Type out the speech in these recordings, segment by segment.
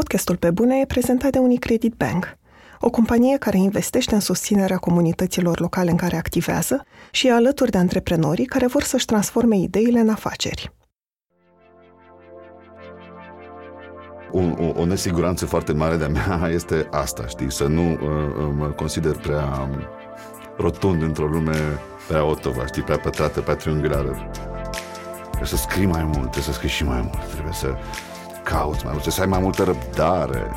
Podcastul Pe Bune e prezentat de Unicredit Bank, o companie care investește în susținerea comunităților locale în care activează și e alături de antreprenorii care vor să-și transforme ideile în afaceri. O, o, o nesiguranță foarte mare de-a mea este asta, știi, să nu uh, uh mă consider prea rotund într-o lume prea otova, știi, prea pătrată, prea triunghiulară. Trebuie să scrii mai mult, trebuie să scrii și mai mult, trebuie să cauți mai mult, trebuie să ai mai multă răbdare.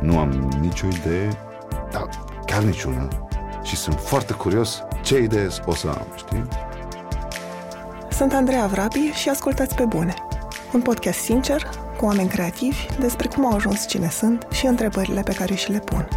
Nu am nicio idee, dar chiar niciuna. Și sunt foarte curios ce idee o să am, știi? Sunt Andreea Vrabi și ascultați pe bune. Un podcast sincer, cu oameni creativi, despre cum au ajuns cine sunt și întrebările pe care și le pun.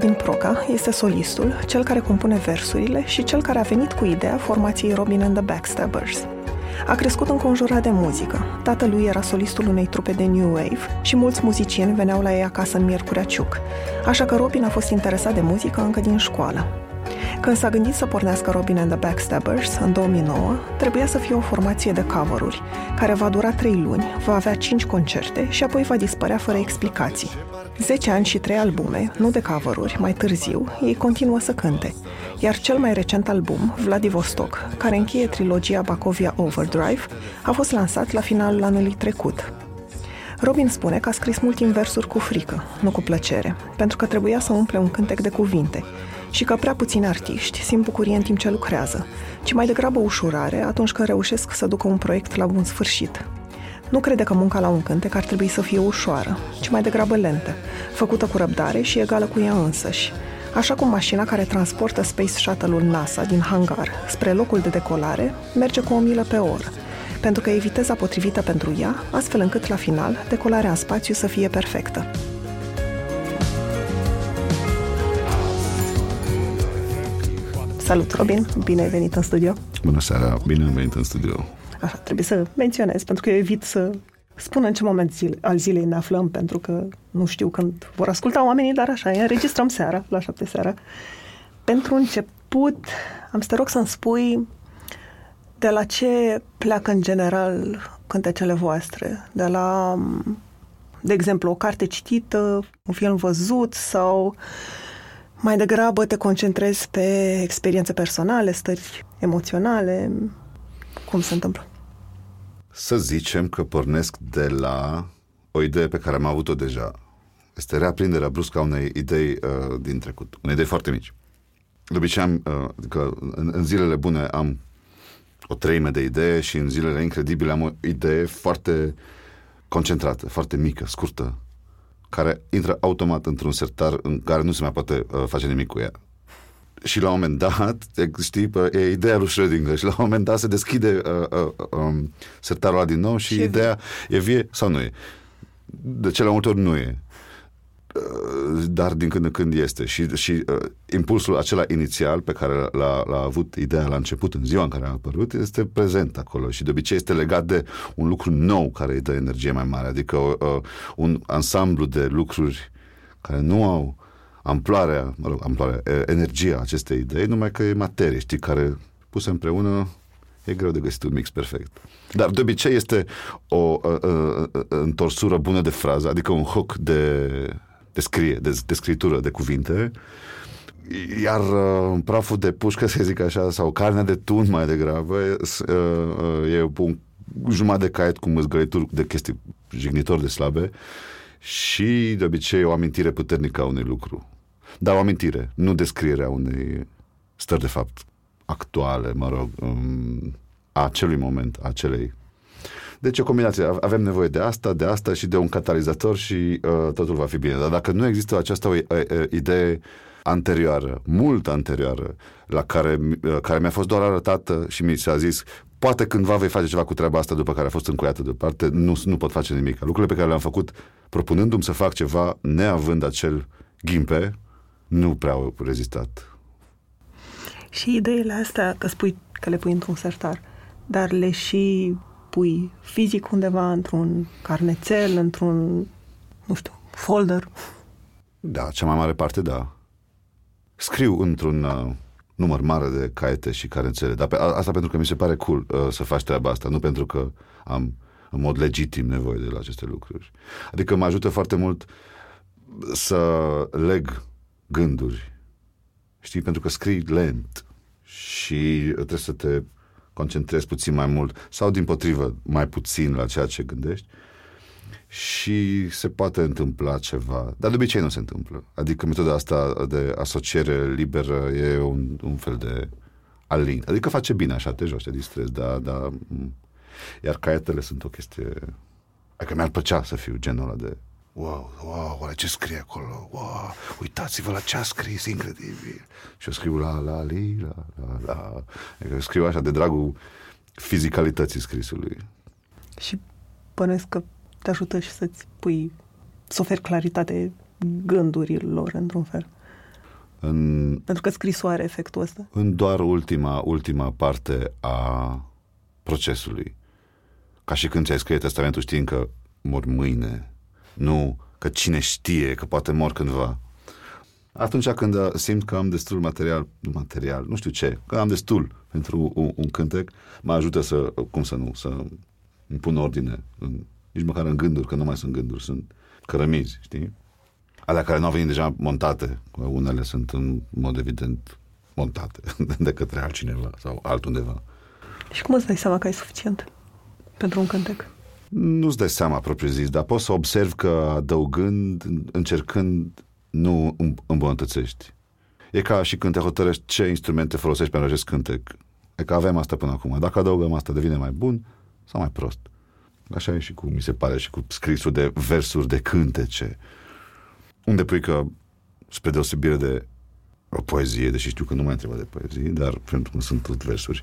Robin Proca este solistul, cel care compune versurile și cel care a venit cu ideea formației Robin and the Backstabbers. A crescut înconjurat de muzică. Tatălui era solistul unei trupe de New Wave și mulți muzicieni veneau la ei acasă în Miercurea Ciuc. Așa că Robin a fost interesat de muzică încă din școală. Când s-a gândit să pornească Robin and the Backstabbers în 2009, trebuia să fie o formație de cover care va dura 3 luni, va avea 5 concerte și apoi va dispărea fără explicații. 10 ani și 3 albume, nu de cover mai târziu, ei continuă să cânte. Iar cel mai recent album, Vladivostok, care încheie trilogia Bacovia Overdrive, a fost lansat la finalul anului trecut. Robin spune că a scris mult în versuri cu frică, nu cu plăcere, pentru că trebuia să umple un cântec de cuvinte și că prea puțini artiști simt bucurie în timp ce lucrează, ci mai degrabă ușurare atunci când reușesc să ducă un proiect la bun sfârșit. Nu crede că munca la un cântec ar trebui să fie ușoară, ci mai degrabă lentă, făcută cu răbdare și egală cu ea însăși. Așa cum mașina care transportă Space Shuttle-ul NASA din hangar spre locul de decolare merge cu o milă pe oră, pentru că e viteza potrivită pentru ea, astfel încât la final decolarea în spațiu să fie perfectă. Salut, Robin! Bine ai venit în studio! Bună seara! Bine am venit în studio! Așa, trebuie să menționez, pentru că eu evit să spun în ce moment zile, al zilei ne aflăm, pentru că nu știu când vor asculta oamenii, dar așa, înregistrăm seara, la șapte seara. Pentru început, am să te rog să-mi spui de la ce pleacă în general cântecele voastre? De la, de exemplu, o carte citită, un film văzut sau mai degrabă te concentrezi pe experiențe personale, stări emoționale? Cum se întâmplă? Să zicem că pornesc de la o idee pe care am avut-o deja. Este reaprinderea bruscă a unei idei uh, din trecut. Unei idei foarte mici. De obicei am, uh, adică în, în zilele bune am o treime de idee și în zilele incredibile am o idee foarte concentrată, foarte mică, scurtă, care intră automat într-un sertar în care nu se mai poate uh, face nimic cu ea și la un moment dat, știi, e ideea lui Schrödinger și la un moment dat se deschide uh, uh, um, sertarul ăla din nou și, și ideea e vie sau nu e. De cele multe ori nu e. Uh, dar din când în când este. Și, și uh, impulsul acela inițial pe care l-a, l-a avut ideea la început, în ziua în care a apărut, este prezent acolo și de obicei este legat de un lucru nou care îi dă energie mai mare, adică uh, un ansamblu de lucruri care nu au amploarea, mă rog, amploarea, energia acestei idei, numai că e materie, știi, care puse împreună e greu de găsit un mix perfect. Dar de obicei este o uh, uh, întorsură bună de frază, adică un hook de, de scrie, de, de scritură, de cuvinte, iar uh, praful de pușcă, să zic așa, sau carnea de tun mai degrabă, uh, uh, e un jumătate de caiet cu măzgărituri de chestii jignitor de slabe și de obicei o amintire puternică a unui lucru. Dar o amintire, nu descrierea unei stări de fapt actuale, mă rog, um, a acelui moment, a acelei. Deci o combinație. Avem nevoie de asta, de asta și de un catalizator și uh, totul va fi bine. Dar dacă nu există această uh, uh, idee anterioară, mult anterioară, la care, uh, care mi-a fost doar arătată și mi s-a zis poate cândva vei face ceva cu treaba asta după care a fost încuiată deoparte, nu, nu pot face nimic. Lucrurile pe care le-am făcut propunându-mi să fac ceva, neavând acel ghimpe, nu prea au rezistat. Și ideile astea, că spui că le pui într-un sertar, dar le și pui fizic undeva, într-un carnețel, într-un, nu știu, folder? Da, cea mai mare parte da. Scriu într-un uh, număr mare de caiete și carențele, dar pe, asta pentru că mi se pare cool uh, să faci treaba asta, nu pentru că am în mod legitim nevoie de la aceste lucruri. Adică mă ajută foarte mult să leg gânduri, știi, pentru că scrii lent și trebuie să te concentrezi puțin mai mult sau din potrivă mai puțin la ceea ce gândești și se poate întâmpla ceva, dar de obicei nu se întâmplă. Adică metoda asta de asociere liberă e un, un fel de alin. Adică face bine așa, te joci, te distrezi, da, da. Iar caietele sunt o chestie... Adică mi-ar plăcea să fiu genul ăla de wow, wow, oare ce scrie acolo? Wow, uitați-vă la ce a scris, incredibil. Și eu scriu la, la, li, la, la, la. Adică scriu așa de dragul fizicalității scrisului. Și bănuiesc că te ajută și să-ți pui, să oferi claritate gândurilor, într-un fel. În, Pentru că scrisul are efectul ăsta. În doar ultima, ultima parte a procesului. Ca și când ți-ai scrie testamentul știind că mor mâine, nu că cine știe că poate mor cândva. Atunci când simt că am destul material, nu material, nu știu ce, că am destul pentru un, un cântec, mă ajută să, cum să nu, să îmi pun ordine în nici măcar în gânduri, că nu mai sunt gânduri, sunt cărămizi, știi? Alea care nu au venit deja montate, unele sunt în mod evident montate de către altcineva sau altundeva. Și cum îți dai seama că ai suficient pentru un cântec? Nu-ți dai seama propriu zis, dar poți să observi că adăugând, încercând, nu îmbunătățești. E ca și când te hotărăști ce instrumente folosești pentru acest cântec. E că avem asta până acum. Dacă adăugăm asta, devine mai bun sau mai prost. Așa e și cu, mi se pare, și cu scrisul de versuri de cântece. Unde pui că, spre deosebire de o poezie, deși știu că nu mai întreba de poezie, dar pentru că sunt tot versuri,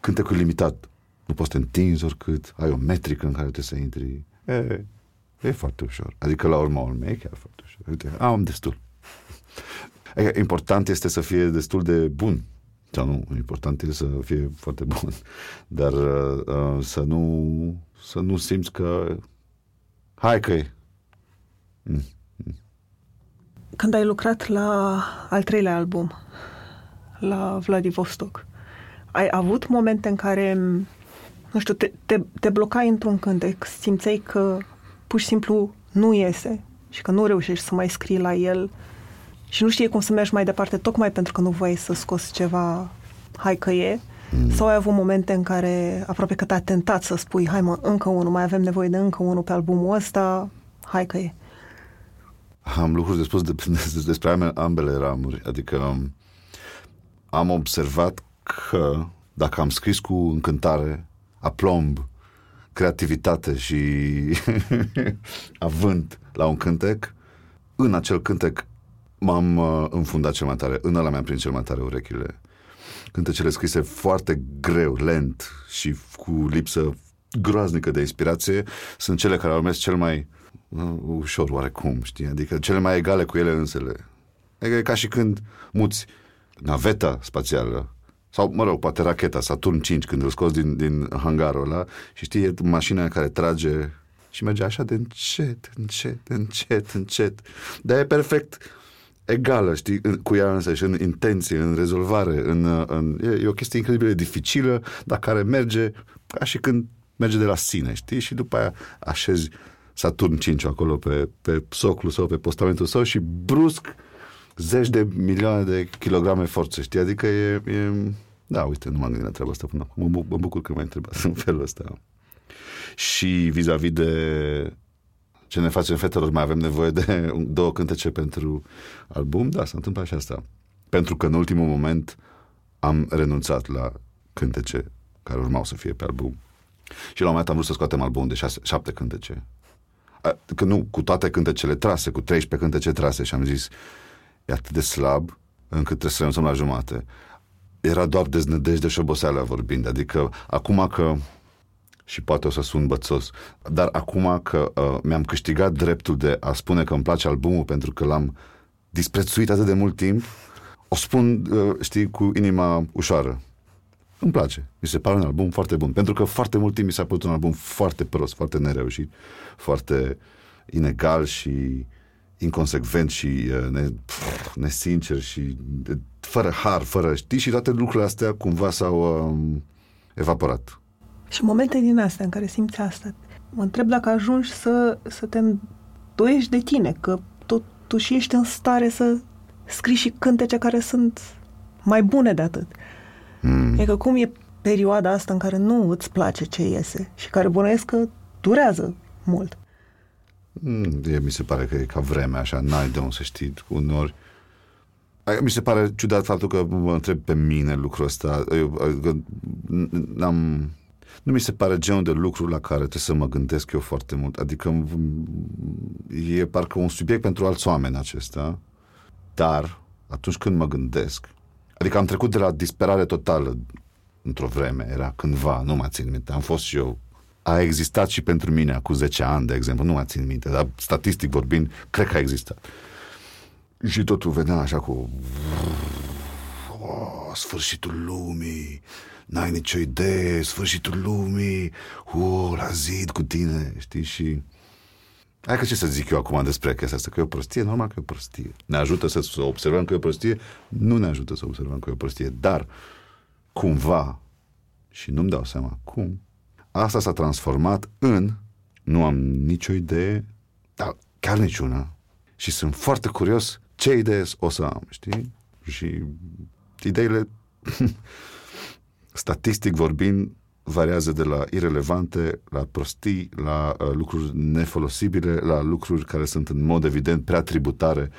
cântecul limitat. Nu poți să te întinzi oricât, ai o metrică în care trebuie să intri. E, e foarte ușor. Adică la urma urmei e chiar foarte ușor. Uite, am destul. E, important este să fie destul de bun. Sau nu, important este să fie foarte bun. Dar uh, să nu să nu simți că hai că e. Mm. Când ai lucrat la al treilea album, la Vladivostok, ai avut momente în care, nu știu, te, te, te blocai într-un cântec, simțeai că pur și simplu nu iese și că nu reușești să mai scrii la el și nu știi cum să mergi mai departe, tocmai pentru că nu voiai să scoți ceva hai că e, Mm. Sau ai avut momente în care aproape că te-a tentat să spui, hai mă, încă unul, mai avem nevoie de încă unul pe albumul ăsta, hai că e. Am lucruri de spus de, de, despre ambele ramuri, adică um, am observat că dacă am scris cu încântare, aplomb, creativitate și avânt la un cântec, în acel cântec m-am uh, înfundat cel mai tare, în ăla mi-am prins cel mai tare urechile cântecele scrise foarte greu, lent și cu lipsă groaznică de inspirație sunt cele care au mers cel mai uh, ușor oarecum, știi? Adică cele mai egale cu ele însele. Adică e ca și când muți naveta spațială sau, mă rog, poate racheta Saturn 5 când îl scoți din, din hangarul ăla și știi, e mașina care trage și merge așa de încet, încet, încet, încet. Dar e perfect egală, știi, cu ea însă și în intenție, în rezolvare, în, în, e, e o chestie incredibil de dificilă, dar care merge ca și când merge de la sine, știi? Și după aia așezi Saturn 5 acolo pe, pe soclul sau pe postamentul său și brusc zeci de milioane de kilograme forță, știi? Adică e, e... Da, uite, nu m-am gândit la treaba asta până acum. Mă, mă bucur că m-ai întrebat în felul ăsta. Și vis-a-vis de ce ne facem fetelor, mai avem nevoie de două cântece pentru album, da, s-a întâmplat și asta. Pentru că în ultimul moment am renunțat la cântece care urmau să fie pe album. Și la un moment am vrut să scoatem album de șase, șapte cântece. Că nu, cu toate cântecele trase, cu 13 cântece trase și am zis, e atât de slab încât trebuie să renunțăm la jumate. Era doar deznădejde și oboseală vorbind, adică acum că și poate o să sun bățos, dar acum că uh, mi-am câștigat dreptul de a spune că îmi place albumul pentru că l-am disprețuit atât de mult timp, o spun, uh, știi, cu inima ușoară. îmi place. Mi se pare un album foarte bun. Pentru că foarte mult timp mi s-a părut un album foarte prost, foarte nereușit, foarte inegal și inconsecvent și uh, ne, pf, nesincer și de, fără har, fără știi și toate lucrurile astea cumva s-au um, evaporat. Și momente din astea în care simți asta, mă întreb dacă ajungi să, să te îndoiești de tine, că totuși ești în stare să scrii și cântece care sunt mai bune de atât. Mm. E că cum e perioada asta în care nu îți place ce iese și care bănuiesc că durează mult. Mm, mi se pare că e ca vremea așa, n-ai de unde să știi unori. Mi se pare ciudat faptul că mă întreb pe mine lucrul ăsta. Eu, că n-am, nu mi se pare genul de lucru la care trebuie să mă gândesc eu foarte mult. Adică e parcă un subiect pentru alți oameni acesta. Dar atunci când mă gândesc, adică am trecut de la disperare totală într-o vreme, era cândva, nu mă țin minte, am fost și eu a existat și pentru mine acum 10 ani, de exemplu, nu mă țin minte, dar statistic vorbind, cred că a existat. Și totul venea așa cu oh, sfârșitul lumii, n-ai nicio idee, sfârșitul lumii, oh, la zid cu tine, știi, și Hai că ce să zic eu acum despre chestia asta, că e o prostie, normal că e o prostie. Ne ajută să, să observăm că e o prostie? Nu ne ajută să observăm că e o prostie, dar cumva, și nu-mi dau seama cum, asta s-a transformat în, nu am nicio idee, dar chiar niciuna. Și sunt foarte curios ce idee o să am, știi? Și ideile, statistic vorbind, variază de la irelevante, la prostii, la uh, lucruri nefolosibile, la lucruri care sunt în mod evident prea tributare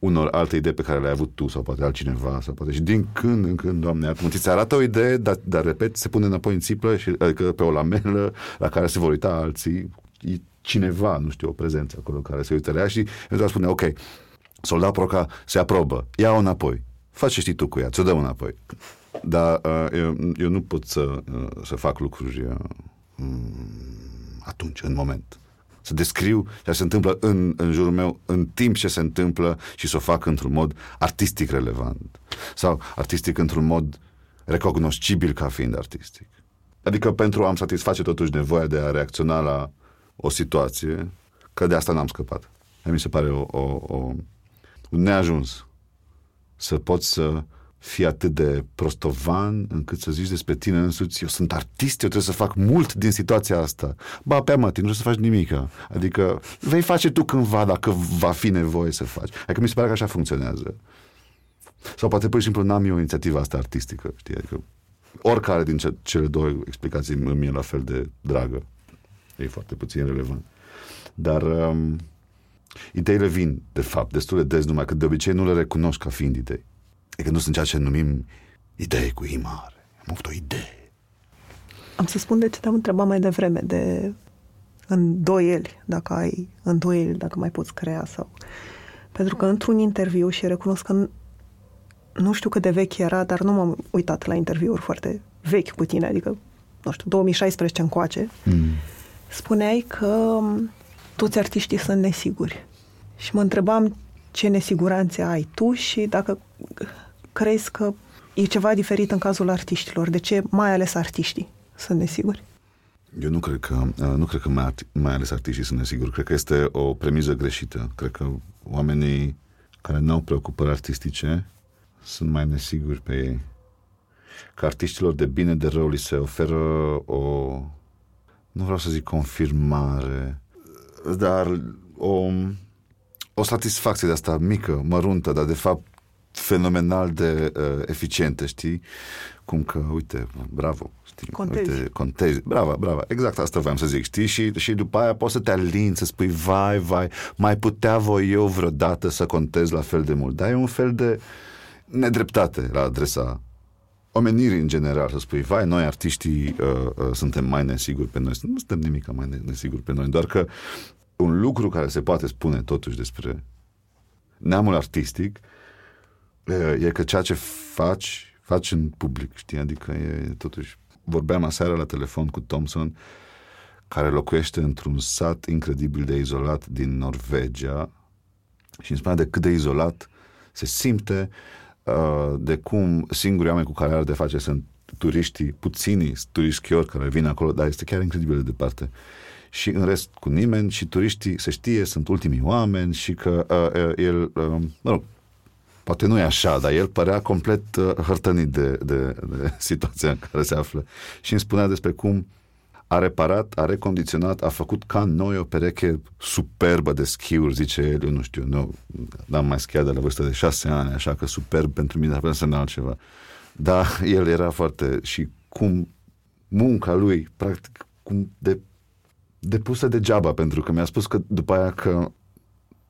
unor alte idei pe care le-ai avut tu sau poate altcineva sau poate și din când în când, Doamne, atunci ți arată o idee, dar, dar repet, se pune înapoi în țiplă și, adică pe o lamelă la care se vor uita alții, e cineva, nu știu, o prezență acolo care se uită la ea și eu spune, ok, soldat Proca se aprobă, ia-o înapoi, faci ce știi tu cu ea, ți-o dăm înapoi. Dar uh, eu, eu nu pot să, uh, să fac lucruri uh, atunci, în moment. Să descriu ce se întâmplă în, în jurul meu, în timp ce se întâmplă și să o fac într-un mod artistic relevant. Sau artistic într-un mod recognoscibil ca fiind artistic. Adică pentru a-mi satisface totuși nevoia de a reacționa la o situație, că de asta n-am scăpat. Mi se pare o, o, o, un neajuns să poți să fii atât de prostovan încât să zici despre tine însuți, eu sunt artist, eu trebuie să fac mult din situația asta. Ba, pe mă, nu trebuie să faci nimic. Adică vei face tu cândva dacă va fi nevoie să faci. Adică mi se pare că așa funcționează. Sau poate pur și simplu n-am eu inițiativa asta artistică, știi? Adică oricare din ce, cele două explicații îmi e la fel de dragă. E foarte puțin relevant. Dar um, ideile vin, de fapt, destul de des, numai că de obicei nu le recunosc ca fiind idei. Adică nu sunt ceea ce numim idee cu I mare. Am avut o idee. Am să spun de ce te-am întrebat mai devreme, de îndoieli, dacă ai îndoieli, dacă mai poți crea sau... Pentru că într-un interviu, și recunosc că nu știu cât de vechi era, dar nu m-am uitat la interviuri foarte vechi cu tine, adică, nu știu, 2016 încoace, mm. spuneai că toți artiștii sunt nesiguri. Și mă întrebam ce nesiguranțe ai tu și dacă crezi că e ceva diferit în cazul artiștilor? De ce mai ales artiștii sunt nesiguri? Eu nu cred că, nu cred că mai, mai ales artiștii sunt nesiguri. Cred că este o premiză greșită. Cred că oamenii care nu au preocupări artistice sunt mai nesiguri pe ei. Că artiștilor de bine, de rău, li se oferă o, nu vreau să zic confirmare, dar o, o satisfacție de asta mică, măruntă, dar de fapt fenomenal de uh, eficientă, știi? Cum că, uite, bravo, știi? Contezi. Uite, contezi. Bravo, bravo. Exact asta voiam să zic, știi? Și, și după aia poți să te alinți, să spui, vai, vai, mai putea voi eu vreodată să contez la fel de mult. Dar e un fel de nedreptate la adresa omenirii în general, să spui, vai, noi artiștii uh, uh, suntem mai nesiguri pe noi. Nu suntem nimic mai nesiguri pe noi, doar că un lucru care se poate spune totuși despre neamul artistic e că ceea ce faci, faci în public, știi? Adică e totuși... Vorbeam aseară la telefon cu Thompson, care locuiește într-un sat incredibil de izolat din Norvegia și îmi spunea de cât de izolat se simte uh, de cum singurii oameni cu care are de face sunt turiștii, puținii turiști chiar care vin acolo, dar este chiar incredibil de departe. Și în rest cu nimeni și turiștii se știe, sunt ultimii oameni și că uh, uh, el, uh, mă rog, poate nu e așa, dar el părea complet uh, hărtănit de, de, de situația în care se află și îmi spunea despre cum a reparat, a recondiționat, a făcut ca noi o pereche superbă de schiuri, zice el, eu nu știu, nu, n-am mai schiat de la vârstă de șase ani, așa că superb pentru mine ar să altceva. Dar el era foarte, și cum munca lui, practic, cum de depusă degeaba, pentru că mi-a spus că după aia că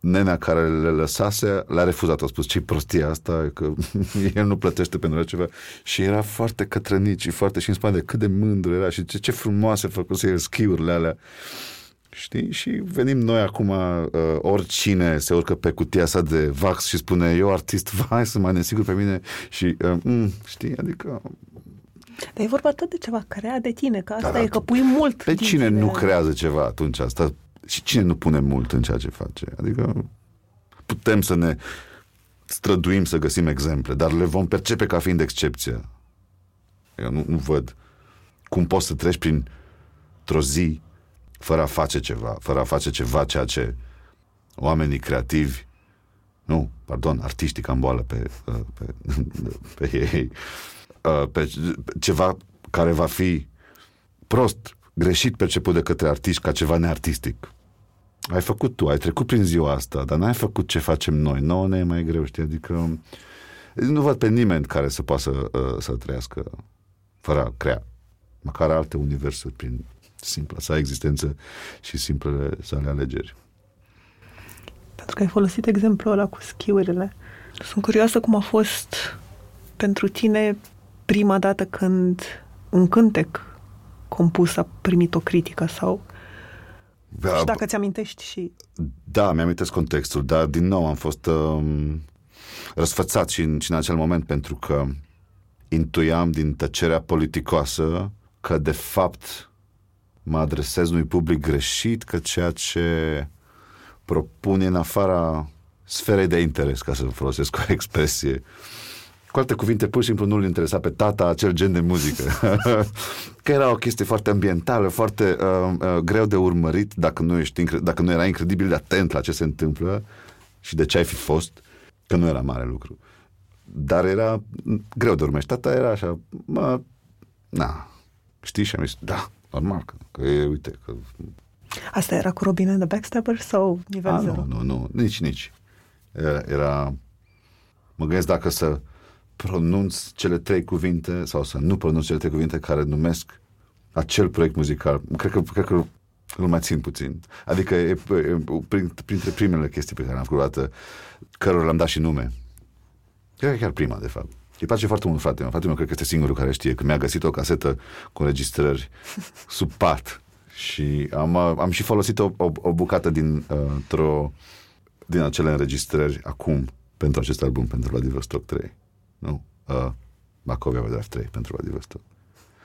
nenea care le lăsase l-a refuzat. A spus, ce prostia asta, că el nu plătește pentru ceva. Și era foarte cătrănit și foarte și în spate cât de mândru era și ce, ce frumoase făcuse el schiurile alea. Știi? Și venim noi acum, uh, oricine se urcă pe cutia sa de vax și spune, eu artist, vai să mai nesigur pe mine și, uh, mm, știi, adică... Dar e vorba tot de ceva, crea de tine, că asta da, e, că pui mult. Pe cine tine. nu creează ceva atunci? Asta și cine nu pune mult în ceea ce face? Adică putem să ne străduim să găsim exemple, dar le vom percepe ca fiind excepția. Eu nu, nu văd cum poți să treci prin o zi fără a face ceva, fără a face ceva ceea ce oamenii creativi, nu, pardon, artiștii cam boală pe, pe, pe ei, pe ceva care va fi prost, greșit perceput de către artiști ca ceva neartistic ai făcut tu, ai trecut prin ziua asta, dar n-ai făcut ce facem noi. Nouă ne e mai greu, știi? Adică nu văd pe nimeni care să poată să, uh, să trăiască fără a crea măcar alte universuri prin simpla sa existență și simplele sale alegeri. Pentru că ai folosit exemplul ăla cu schiurile. Sunt curioasă cum a fost pentru tine prima dată când un cântec compus a primit o critică sau da, și dacă ți-amintești și... Da, mi-amintesc contextul, dar din nou am fost um, răsfățat și în, și în acel moment pentru că intuiam din tăcerea politicoasă că de fapt mă adresez unui public greșit, că ceea ce propune în afara sferei de interes, ca să folosesc o expresie, cu alte cuvinte, pur și simplu nu-l interesa pe tata acel gen de muzică. că era o chestie foarte ambientală, foarte uh, uh, greu de urmărit dacă nu, ești, dacă nu era incredibil de atent la ce se întâmplă și de ce ai fi fost, că nu era mare lucru. Dar era greu de urmărit. Tata era așa, mă, na, știi? Și am zis, da, normal, că, că e, uite, că... Asta era cu Robin and the Backstabbers sau nivel A, zero? Nu, nu, nu, nici, nici. Era, era mă gândesc dacă să pronunț cele trei cuvinte sau să nu pronunț cele trei cuvinte care numesc acel proiect muzical. Cred că, cred că îl mai țin puțin. Adică e, e, printre primele chestii pe care am făcut dată, cărora le-am dat și nume. Cred că chiar prima, de fapt. Îi place foarte mult frate meu. Fratele meu cred că este singurul care știe că mi-a găsit o casetă cu înregistrări sub pat și am, am și folosit o, o, o bucată din, uh, din acele înregistrări acum pentru acest album, pentru Vladivostok 3 nu? Uh, Bacovia Draft 3 pentru Vladivostok.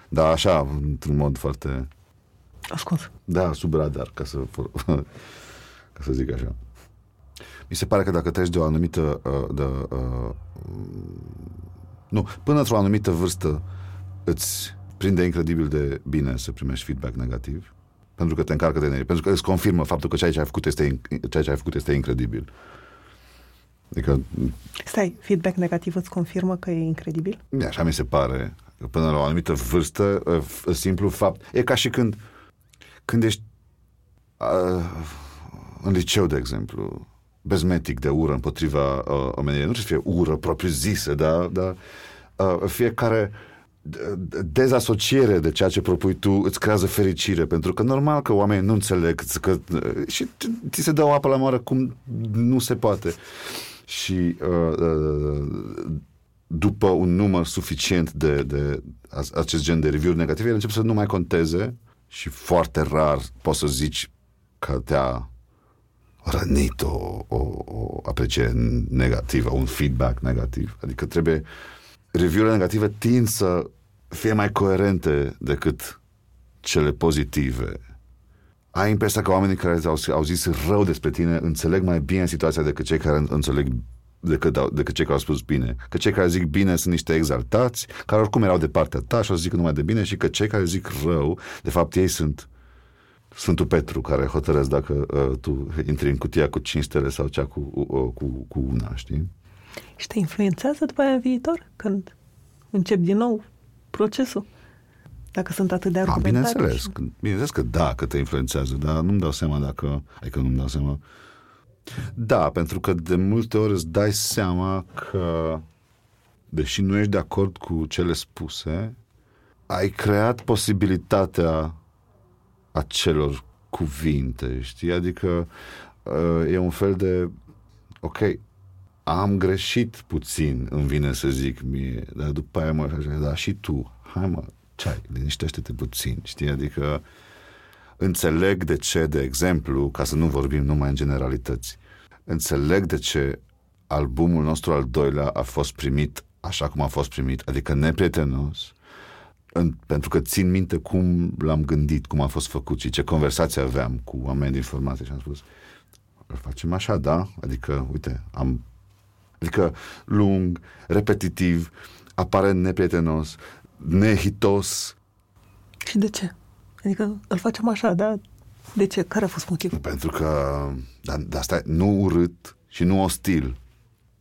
Da, așa, într-un mod foarte... Ascuns. Da, sub radar, ca să, ca să zic așa. Mi se pare că dacă treci de o anumită... Uh, de, uh, nu, până într-o anumită vârstă îți prinde incredibil de bine să primești feedback negativ, pentru că te încarcă de energie, pentru că îți confirmă faptul că ceea ce ai făcut este, ceea ce ai făcut este incredibil. Adică... Stai, feedback negativ îți confirmă că e incredibil? Așa mi se pare. Până la o anumită vârstă, simplu fapt. E ca și când, când ești uh, în liceu, de exemplu, bezmetic de ură împotriva uh, omenirii. Nu trebuie să fie ură propriu-zisă, dar, dar uh, fiecare dezasociere de ceea ce propui tu îți creează fericire, pentru că normal că oamenii nu înțeleg că, și ți se dă o apă la moară cum nu se poate și uh, uh, după un număr suficient de, de acest gen de review negative, el începe să nu mai conteze și foarte rar poți să zici că te-a rănit o, o, o apreciere negativă, un feedback negativ. Adică trebuie review-urile negative tind să fie mai coerente decât cele pozitive ai impresia că oamenii care au, au zis rău despre tine înțeleg mai bine situația decât cei care înțeleg decât, decât cei care au spus bine. Că cei care zic bine sunt niște exaltați, care oricum erau de partea ta și o să zic numai de bine și că cei care zic rău, de fapt ei sunt Sfântul Petru care hotărăsc dacă uh, tu intri în cutia cu cinci stele sau cea cu, uh, cu, cu una, știi? Și te influențează după aia în viitor, când încep din nou procesul? Dacă sunt atât de argumentari. bineînțeles, și... bineînțeles că da, că te influențează, dar nu-mi dau seama dacă, adică nu-mi dau seama. Da, pentru că de multe ori îți dai seama că, deși nu ești de acord cu cele spuse, ai creat posibilitatea acelor cuvinte, știi? Adică uh, e un fel de, ok, am greșit puțin, îmi vine să zic mie, dar după aia mă da, și tu, hai mă, ce liniștește-te puțin, știi? Adică înțeleg de ce, de exemplu, ca să nu vorbim numai în generalități, înțeleg de ce albumul nostru al doilea a fost primit așa cum a fost primit, adică neprietenos, în, pentru că țin minte cum l-am gândit, cum a fost făcut și ce conversație aveam cu oameni din formație și am spus, îl facem așa, da? Adică, uite, am adică lung, repetitiv, aparent neprietenos, nehitos. Și de ce? Adică îl facem așa, da? De ce? Care a fost motivul? Pentru că, dar, dar asta nu urât și nu ostil.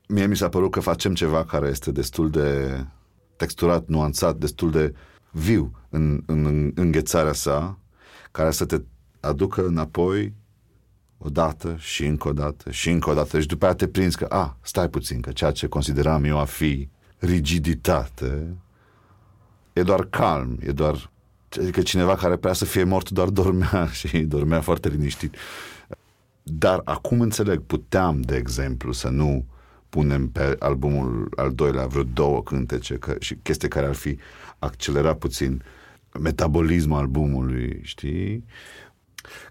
Mie mi s-a părut că facem ceva care este destul de texturat, nuanțat, destul de viu în, în, în înghețarea sa, care să te aducă înapoi o dată și încă o dată și încă o dată și după aceea te prinzi că, a, stai puțin, că ceea ce consideram eu a fi rigiditate e doar calm, e doar adică cineva care prea să fie mort doar dormea și dormea foarte liniștit. Dar acum înțeleg, puteam, de exemplu, să nu punem pe albumul al doilea vreo două cântece că, și chestii care ar fi accelerat puțin metabolismul albumului, știi?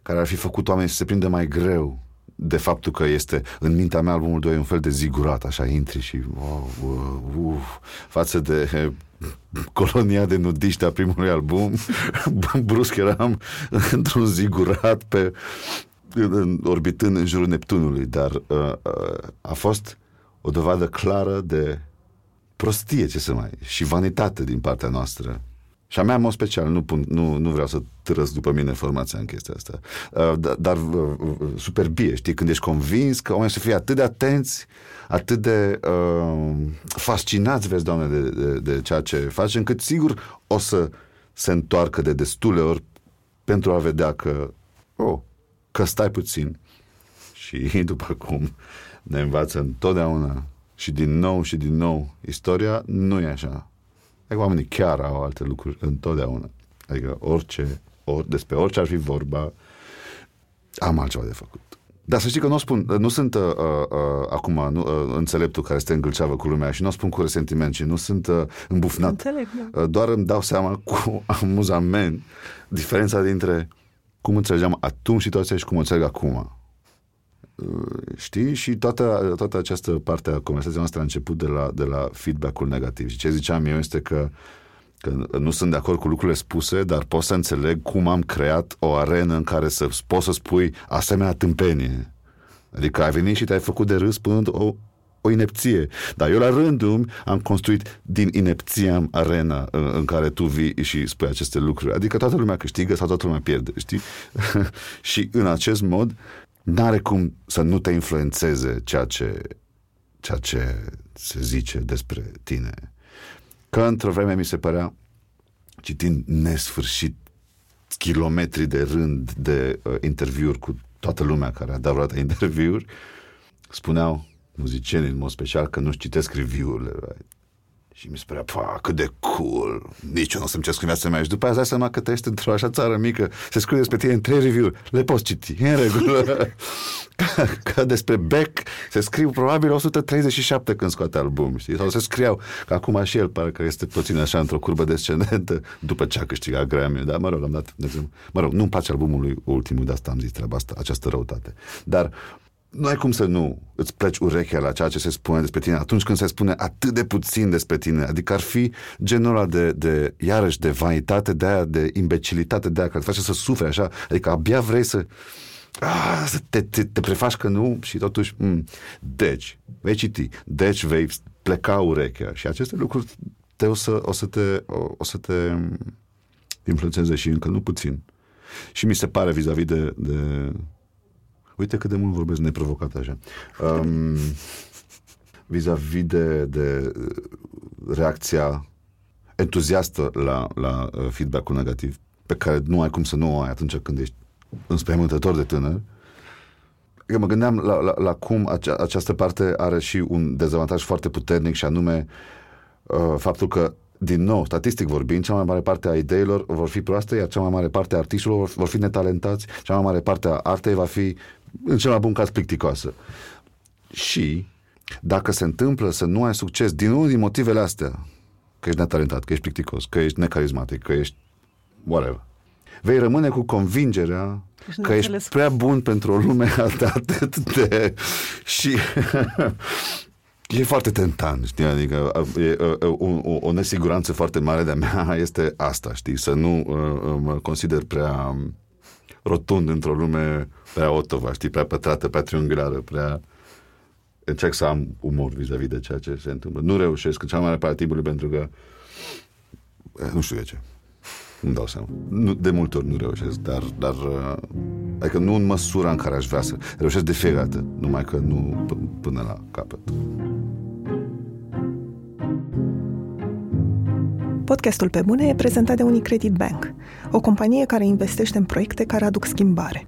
Care ar fi făcut oamenii să se prindă mai greu de faptul că este în mintea mea albumul 2 un fel de zigurat, așa intri și wow, wow, wow, față de colonia de nudiști a primului album, brusc eram într-un zigurat pe orbitând în jurul Neptunului, dar uh, uh, a fost o dovadă clară de prostie, ce să mai, și vanitate din partea noastră. Și a mea, în mod special, nu, pun, nu, nu vreau să trăs după mine formația în chestia asta, uh, dar, dar uh, uh, superbie, știi, când ești convins că oamenii să fie atât de atenți, atât de uh, fascinați, vezi, Doamne, de, de, de ceea ce faci, încât sigur o să se întoarcă de destule ori pentru a vedea că, oh, că stai puțin. Și după cum ne învață întotdeauna și din nou și din nou istoria nu e așa. Adică oamenii chiar au alte lucruri întotdeauna. Adică orice, or, despre orice ar fi vorba, am altceva de făcut. Dar să știi că nu spun, nu sunt uh, uh, acum nu, uh, înțeleptul care este îngâlceavă cu lumea și nu o spun cu resentiment și nu sunt uh, îmbufnat. Înțeleg, da. uh, doar îmi dau seama cu amuzament diferența dintre cum înțelegeam atunci situația și cum o înțeleg acum. Uh, știi? Și toată, toată această parte a conversației noastre a început de la, de la feedback-ul negativ. Și ce ziceam eu este că, că nu sunt de acord cu lucrurile spuse, dar pot să înțeleg cum am creat o arenă în care să poți să spui asemenea tâmpenie. Adică ai venit și te-ai făcut de râs până o, o inepție. Dar eu la rândul am construit din inepție arena în, în care tu vii și spui aceste lucruri. Adică toată lumea câștigă sau toată lumea pierde, știi? și în acest mod n-are cum să nu te influențeze ceea ce, ceea ce se zice despre tine. Că într-o vreme mi se părea, citind nesfârșit kilometri de rând de uh, interviuri cu toată lumea care a dat vreodată interviuri, spuneau muzicienii în mod special că nu-și citesc review-urile. Right? Și mi se părea, pa, cât de cool, nici eu nu o să-mi cesc viața mea. Și după aia îți seama că trăiești într-o așa țară mică, se scrie despre tine în trei review le poți citi, e în regulă. că, că despre Beck se scriu probabil 137 când scoate album, știi? Sau se scriau, că acum și el pare că este puțin așa într-o curbă descendentă după ce a câștigat Grammy, dar mă rog, am dat, de exemplu, mă rog, nu-mi place albumul lui ultimul, de asta am zis treaba asta, această răutate. Dar nu ai cum să nu îți pleci urechea la ceea ce se spune despre tine atunci când se spune atât de puțin despre tine. Adică ar fi genul ăla de, de iarăși, de vanitate, de aia, de imbecilitate, de aia, care te face să sufri așa. Adică abia vrei să ah, te, te, te prefaci că nu și totuși, mm. deci, vei citi, deci vei pleca urechea și aceste lucruri te o să, o să te, o, o să te influențeze și încă nu puțin. Și mi se pare vis-a-vis de, de Uite cât de mult vorbesc neprovocat așa. Um, vis-a-vis de, de reacția entuziastă la, la uh, feedback-ul negativ, pe care nu ai cum să nu o ai atunci când ești înspăimântător de tânăr, eu mă gândeam la, la, la cum acea, această parte are și un dezavantaj foarte puternic și anume uh, faptul că din nou, statistic vorbind, cea mai mare parte a ideilor vor fi proaste, iar cea mai mare parte a artiștilor vor, vor fi netalentați, cea mai mare parte a artei va fi, în cel mai bun caz, plicticoasă. Și dacă se întâmplă să nu ai succes din unul din motivele astea, că ești netalentat, că ești plicticos, că ești necarismatic, că ești whatever, vei rămâne cu convingerea că ești prea bun pentru o lume atât de... și E foarte tentant, știi, adică e, o, o, o nesiguranță foarte mare de-a mea este asta, știi, să nu uh, mă consider prea rotund într-o lume prea otova, știi, prea pătrată, prea triunghiulară, prea... Încerc să am umor vis-a-vis de ceea ce se întâmplă. Nu reușesc în cea mai mare parte timpului pentru că nu știu de ce. Nu dau seama. Nu, de multe ori nu reușesc, dar, dar adică nu în măsura în care aș vrea să reușesc de fiecare dată, numai că nu p- până la capăt. Podcastul Pe Bune e prezentat de Unicredit Bank, o companie care investește în proiecte care aduc schimbare.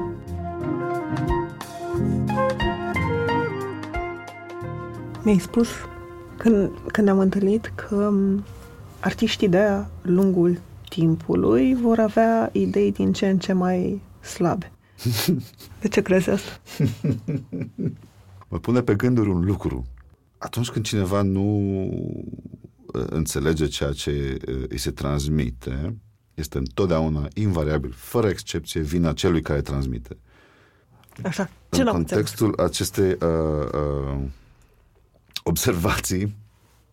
Mi-ai spus când, când ne-am întâlnit că artiștii de lungul timpului vor avea idei din ce în ce mai slabe. De ce crezi asta? mă pune pe gânduri un lucru. Atunci când cineva nu uh, înțelege ceea ce uh, îi se transmite, este întotdeauna, invariabil, fără excepție, vina celui care transmite. Așa, ce În contextul înțeles? acestei uh, uh, observații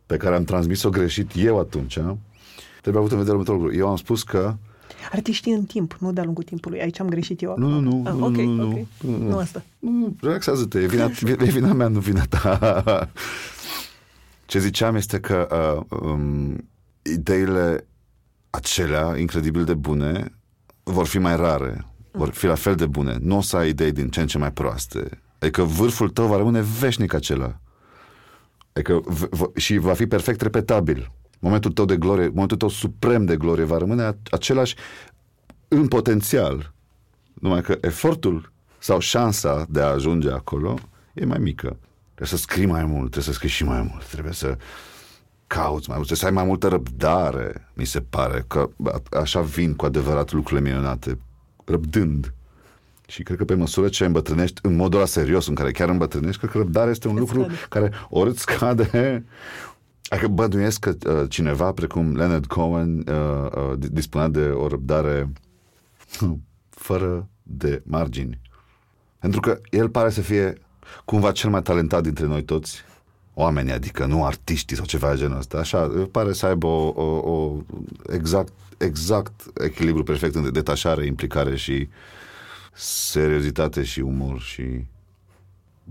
pe care am transmis-o greșit eu atunci, trebuie avut în vedere următorul lucru. Eu am spus că Artiștii în timp, nu de-a lungul timpului. Aici am greșit eu. Nu, nu, nu. Ah, nu, okay, nu, okay. nu, nu. Nu asta. Nu, relaxează-te. E vina, e vina mea, nu vina ta. Ce ziceam este că uh, um, ideile acelea, incredibil de bune, vor fi mai rare. Vor fi la fel de bune. Nu o să ai idei din ce în ce mai proaste. Adică vârful tău va rămâne veșnic acela. Adică v- v- și va fi perfect repetabil. Momentul tău de glorie, momentul tău suprem de glorie va rămâne același în potențial. Numai că efortul sau șansa de a ajunge acolo e mai mică. Trebuie să scrii mai mult, trebuie să scrii și mai mult, trebuie să cauți mai mult, trebuie să ai mai multă răbdare, mi se pare, că așa vin cu adevărat lucrurile minunate, răbdând. Și cred că pe măsură ce îmbătrânești în modul ăla serios, în care chiar îmbătrânești, cred că răbdarea este un îți lucru scade. care ori îți scade, Adică bănuiesc că uh, cineva precum Leonard Cohen uh, uh, dispunea de o răbdare uh, fără de margini. Pentru că el pare să fie cumva cel mai talentat dintre noi toți oameni, adică nu artiștii sau ceva de genul ăsta. Așa, pare să aibă o, o, o exact, exact echilibru perfect între detașare, implicare și seriozitate și umor și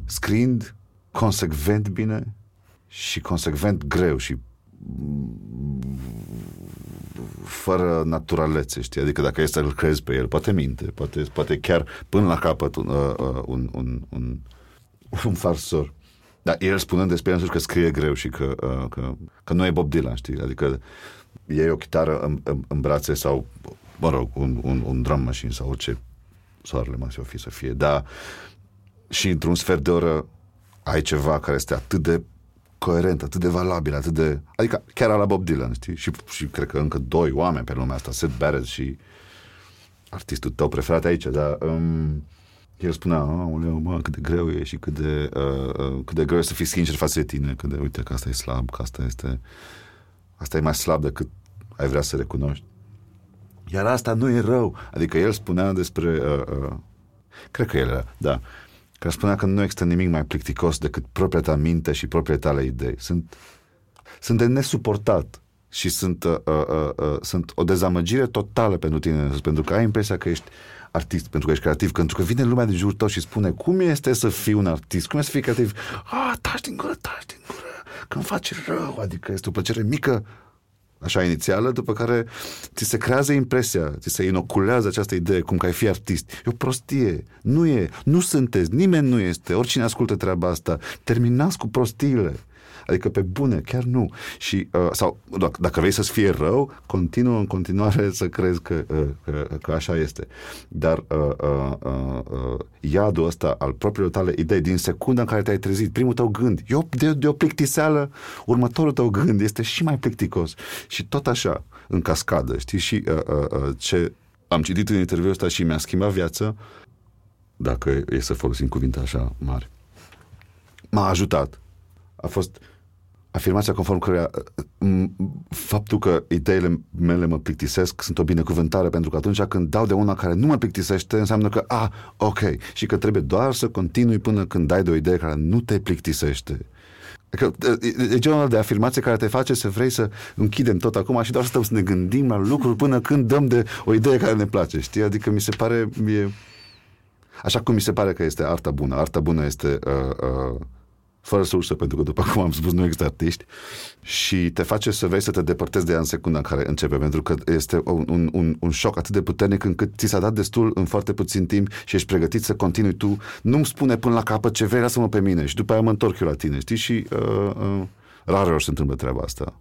scriind consecvent bine și consecvent greu și fără naturalețe, știi? Adică dacă este să-l crezi pe el, poate minte, poate, poate chiar până la capăt un, uh, uh un, un, un, un farsor. Dar el spunând despre el că scrie greu și că, uh, că, că nu e Bob Dylan, știi? Adică e o chitară în, în, în brațe sau, mă rog, un, un, un drum machine sau orice soarele mai să fi să fie. Dar și într-un sfert de oră ai ceva care este atât de coerent, atât de valabil, atât de... Adică chiar la Bob Dylan, știi? Și, și cred că încă doi oameni pe lumea asta, Sid Barrett și artistul tău preferat aici, dar um, el spunea, aoleu, mă, cât de greu e și cât de, uh, uh, cât de greu e să fii sincer față de tine, cât de, uite, că asta e slab, că asta este, asta e mai slab decât ai vrea să recunoști. Iar asta nu e rău. Adică el spunea despre, uh, uh, cred că el era, da, că spunea că nu există nimic mai plicticos decât propria ta minte și propria tale idei. Sunt, sunt de nesuportat și sunt, uh, uh, uh, uh, sunt o dezamăgire totală pentru tine, pentru că ai impresia că ești artist, pentru că ești creativ, pentru că vine lumea de jur tău și spune cum este să fii un artist, cum este să fii creativ. Ah, taci din gură, taci din gură, că îmi face rău, adică este o plăcere mică așa inițială, după care ți se creează impresia, ți se inoculează această idee, cum că ai fi artist. E o prostie. Nu e. Nu sunteți. Nimeni nu este. Oricine ascultă treaba asta, terminați cu prostiile. Adică pe bune, chiar nu. Și, uh, sau dacă, dacă vrei să-ți fie rău, continuă în continuare să crezi că, uh, că, că așa este. Dar uh, uh, uh, uh, iadul ăsta al propriilor tale idei din secunda în care te-ai trezit, primul tău gând, e o, de, de o plictiseală, următorul tău gând este și mai plicticos. Și tot așa, în cascadă, știi? Și uh, uh, uh, ce am citit în interviul ăsta și mi-a schimbat viața, dacă e să folosim cuvinte așa mari, m-a ajutat. A fost afirmația conform căreia faptul că ideile mele mă plictisesc sunt o binecuvântare pentru că atunci când dau de una care nu mă plictisește înseamnă că, a, ah, ok, și că trebuie doar să continui până când dai de o idee care nu te plictisește. Că, e genul de afirmație care te face să vrei să închidem tot acum și doar să stăm să ne gândim la lucruri până când dăm de o idee care ne place, știi? Adică mi se pare, mie, așa cum mi se pare că este arta bună. Arta bună este uh, uh, fără sursă, pentru că, după cum am spus, nu există artiști, și te face să vrei să te depărtezi de ea în secunda în care începe, pentru că este un, un, un șoc atât de puternic încât ți s-a dat destul în foarte puțin timp și ești pregătit să continui tu. Nu-mi spune până la capăt ce vrei, lasă-mă pe mine și după aia mă întorc eu la tine, știi? Și uh, uh, rare ori se întâmplă treaba asta.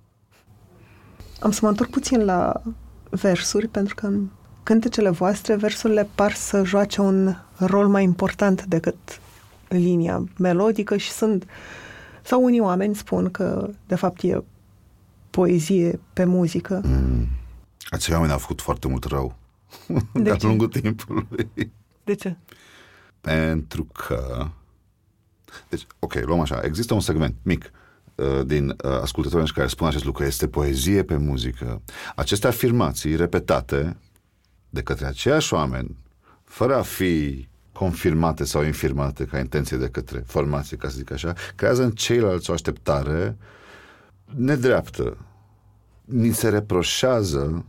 Am să mă întorc puțin la versuri, pentru că în cântecele voastre, versurile par să joace un rol mai important decât linia melodică și sunt sau unii oameni spun că de fapt e poezie pe muzică. Mm. Acei oameni au făcut foarte mult rău de-a lungul timpului. De ce? Pentru că deci, ok, luăm așa, există un segment mic uh, din uh, ascultătorii care spun acest lucru, este poezie pe muzică. Aceste afirmații repetate de către aceiași oameni, fără a fi confirmate sau infirmate ca intenție de către formație, ca să zic așa, creează în ceilalți o așteptare nedreaptă. Ni se reproșează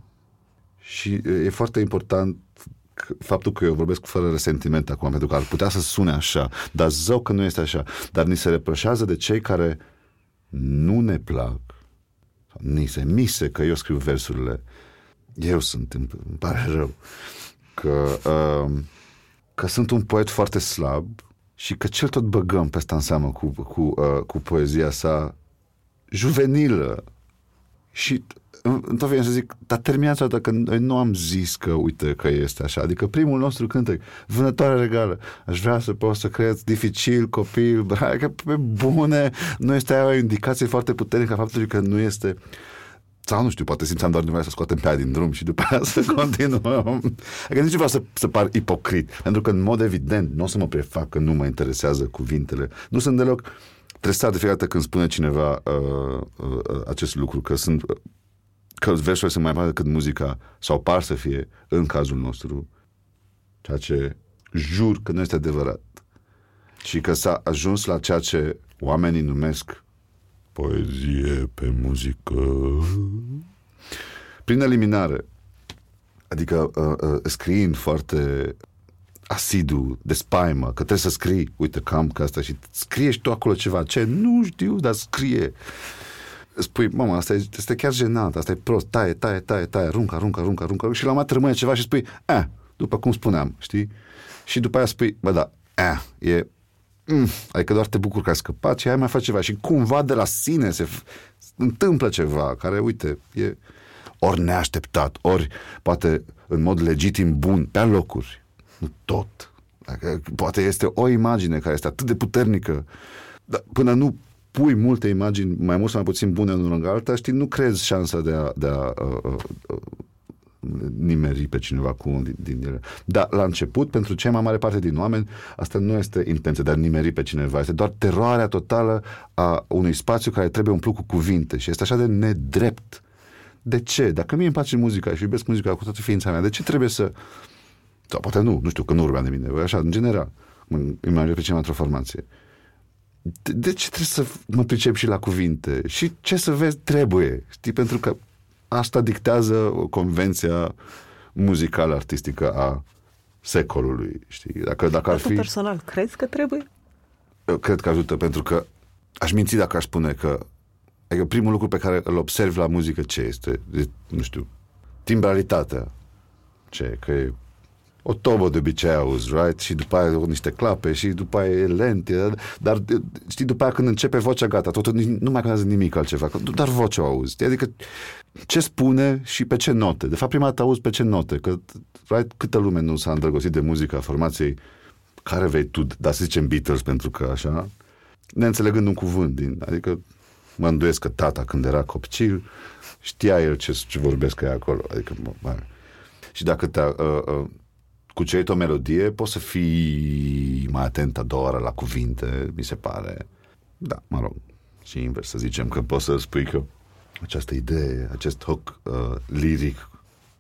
și e foarte important faptul că eu vorbesc fără resentiment acum, pentru că ar putea să sune așa, dar zău că nu este așa. Dar ni se reproșează de cei care nu ne plac, ni se mise că eu scriu versurile. Eu sunt, îmi pare rău, că uh, că sunt un poet foarte slab și că cel tot băgăm pe asta în seamă cu, cu, uh, cu poezia sa juvenilă. Și tot vine să zic, dar terminați odată că noi nu am zis că, uite, că este așa. Adică primul nostru cântec, Vânătoare regală, aș vrea să pot să cred dificil, copil, că pe bune, nu este aia o indicație foarte puternică a faptului că nu este sau nu știu, poate simțeam doar nevoia să scoatem pe aia din drum și după aia să continuăm. Adică nici vreau să, să par ipocrit, pentru că în mod evident nu o să mă prefac că nu mă interesează cuvintele. Nu sunt deloc tresat de fiecare dată când spune cineva uh, uh, acest lucru, că sunt că versurile sunt mai mari decât muzica, sau par să fie, în cazul nostru, ceea ce jur că nu este adevărat. Și că s-a ajuns la ceea ce oamenii numesc poezie pe muzică. Prin eliminare. Adică uh, uh, scriind foarte asidu, de spaimă, că trebuie să scrii, uite, cam ca asta și scrie și tu acolo ceva, ce nu știu, dar scrie. Spui, mama, asta este chiar jenant, asta e prost, taie, taie, taie, taie, aruncă, aruncă, aruncă, aruncă, și la mai rămâne ceva și spui, eh, după cum spuneam, știi? Și după aia spui, bă, da, eh, e mm, adică doar te bucuri că ai scăpat și ai mai face ceva și cumva de la sine se f- întâmplă ceva care, uite, e ori neașteptat, ori poate în mod legitim bun, pe locuri, nu tot. Adică, poate este o imagine care este atât de puternică, dar până nu pui multe imagini, mai mult sau mai puțin bune în lângă alta, știi, nu crezi șansa de a, de a, uh, uh, nimeri pe cineva cu un din, din ele. Dar la început, pentru cea mai mare parte din oameni, asta nu este intenție de a nimeri pe cineva, este doar teroarea totală a unui spațiu care trebuie umplut cu cuvinte și este așa de nedrept. De ce? Dacă mie îmi place muzica și iubesc muzica cu toată ființa mea, de ce trebuie să... Sau poate nu, nu știu, că nu urmeam de mine, așa, în general, imaginez pe cineva într-o formație. De, de ce trebuie să mă pricep și la cuvinte? Și ce să vezi trebuie, știi? Pentru că asta dictează convenția muzicală, artistică a secolului, știi? Dacă, dacă ar fi... personal, crezi că trebuie? Eu cred că ajută, pentru că aș minți dacă aș spune că adică primul lucru pe care îl observ la muzică ce este? De, nu știu, timbralitatea. Ce? Că e o tobă de obicei auzi, right? Și după aia niște clape și după aia e lent, dar știi, după aia când începe vocea, gata, totul nu mai contează nimic altceva, doar vocea auzi. Adică ce spune și pe ce note. De fapt, prima dată auzi pe ce note, că right, câtă lume nu s-a îndrăgostit de muzica formației care vei tu, dar să zicem Beatles, pentru că așa, neînțelegând un cuvânt din, adică mă îndoiesc că tata când era copil știa el ce, ce vorbesc ei acolo, adică mă, și dacă te, uh, uh, cucerit o melodie, poți să fii mai atent a doua oră la cuvinte, mi se pare. Da, mă rog, și invers, să zicem că poți să spui că această idee, acest hook uh, liric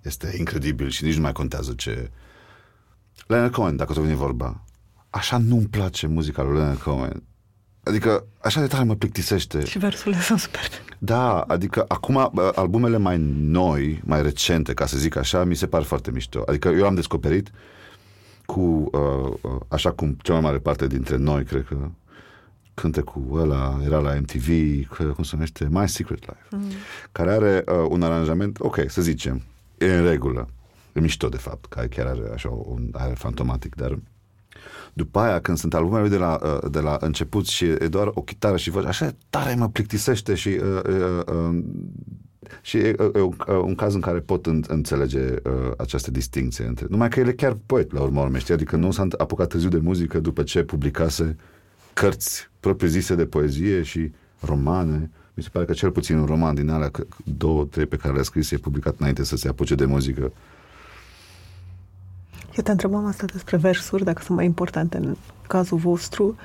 este incredibil și nici nu mai contează ce... Leonard Cohen, dacă tot vine vorba, așa nu-mi place muzica lui Leonard Cohen. Adică așa de tare mă plictisește. Și versurile sunt super. Da, adică acum albumele mai noi, mai recente, ca să zic așa, mi se par foarte mișto. Adică eu am descoperit cu, uh, uh, așa cum cea mai mare parte dintre noi, cred că cu ăla era la MTV, cum se numește, My Secret Life, mm. care are uh, un aranjament, ok, să zicem, e în regulă, e mișto de fapt, care chiar are așa un aer fantomatic, dar după aia, când sunt albumele de la, uh, de la început și e doar o chitară și voce, așa tare mă plictisește și uh, uh, uh, și e, e, e un caz în care pot în, înțelege uh, această distinție între... Numai că el e chiar poet, la urmă urmă, știi? Adică nu s-a apucat târziu de muzică după ce publicase cărți propriu-zise de poezie și romane. Mi se pare că cel puțin un roman din alea, două, trei pe care le-a scris, e publicat înainte să se apuce de muzică. Eu te întrebam asta despre versuri, dacă sunt mai importante în cazul vostru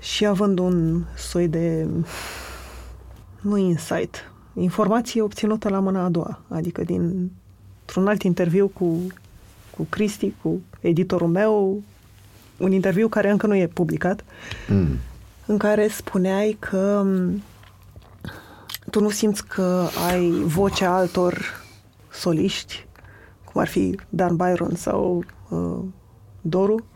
și având un soi de nu insight, informație obținută la mâna a doua, adică din un alt interviu cu, cu Cristi, cu editorul meu, un interviu care încă nu e publicat, mm. în care spuneai că tu nu simți că ai vocea altor soliști cum ar fi Dan Byron sau uh, Doru.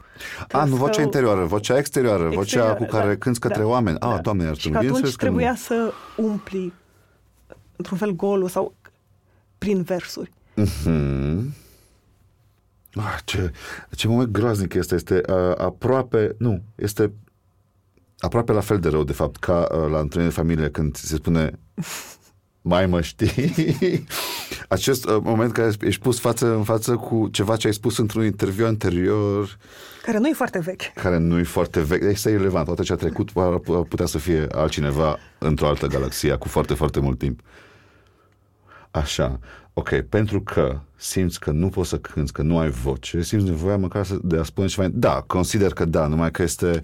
A, nu vocea interioară, vocea exterioară, exterioară vocea cu care da, cânți către da, oameni. A, da. doamne, iar Și că atunci trebuia că să umpli într-un fel golul sau prin versuri. Mm-hmm. Ah, ce, ce moment groaznic este. Este uh, aproape, nu, este aproape la fel de rău, de fapt, ca uh, la întâlnire de familie când se spune mai mă știi? Acest uh, moment care ești pus față în față cu ceva ce ai spus într-un interviu anterior. Care nu e foarte vechi. Care nu e foarte vechi. Este irrelevant. Toate ce a trecut ar putea să fie altcineva într-o altă galaxie cu foarte, foarte mult timp. Așa. Ok, pentru că simți că nu poți să cânți, că nu ai voce, simți nevoia măcar de a spune ceva. Da, consider că da, numai că este uh,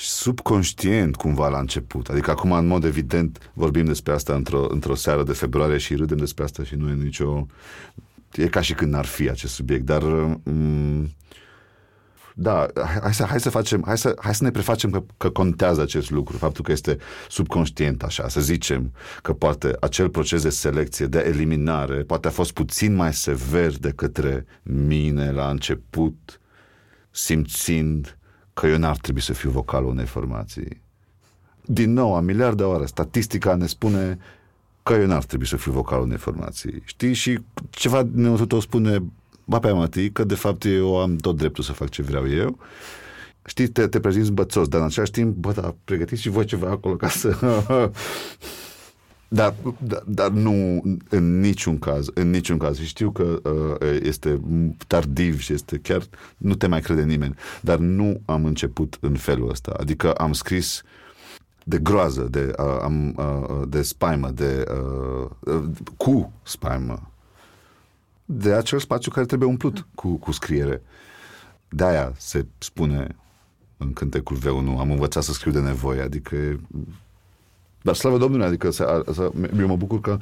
subconștient cumva la început. Adică acum, în mod evident, vorbim despre asta într-o, într-o seară de februarie și râdem despre asta și nu e nicio... E ca și când n-ar fi acest subiect, dar... Mm, da, hai să, hai să facem, hai să, hai să ne prefacem că, că contează acest lucru, faptul că este subconștient așa, să zicem că poate acel proces de selecție, de eliminare, poate a fost puțin mai sever de către mine la început, simțind că eu n-ar trebui să fiu vocalul unei formații. Din nou, a miliard de oară, statistica ne spune că eu n-ar trebui să fiu vocalul unei formații. Știi? Și ceva din tot spune, ba pe amati, că de fapt eu am tot dreptul să fac ce vreau eu. Știi, te, te prezinți bățos, dar în același timp, bă, da, pregătiți și voi ceva acolo ca să Dar, dar, dar nu în niciun caz, în niciun caz. Și știu că uh, este tardiv și este chiar, nu te mai crede nimeni, dar nu am început în felul ăsta. Adică am scris de groază, de, uh, am, uh, de spaimă, de, uh, uh, cu spaimă. De acel spațiu care trebuie umplut cu, cu scriere. De-aia se spune în cântecul V1, am învățat să scriu de nevoie, adică dar slavă Domnului, adică să, să, eu mă bucur că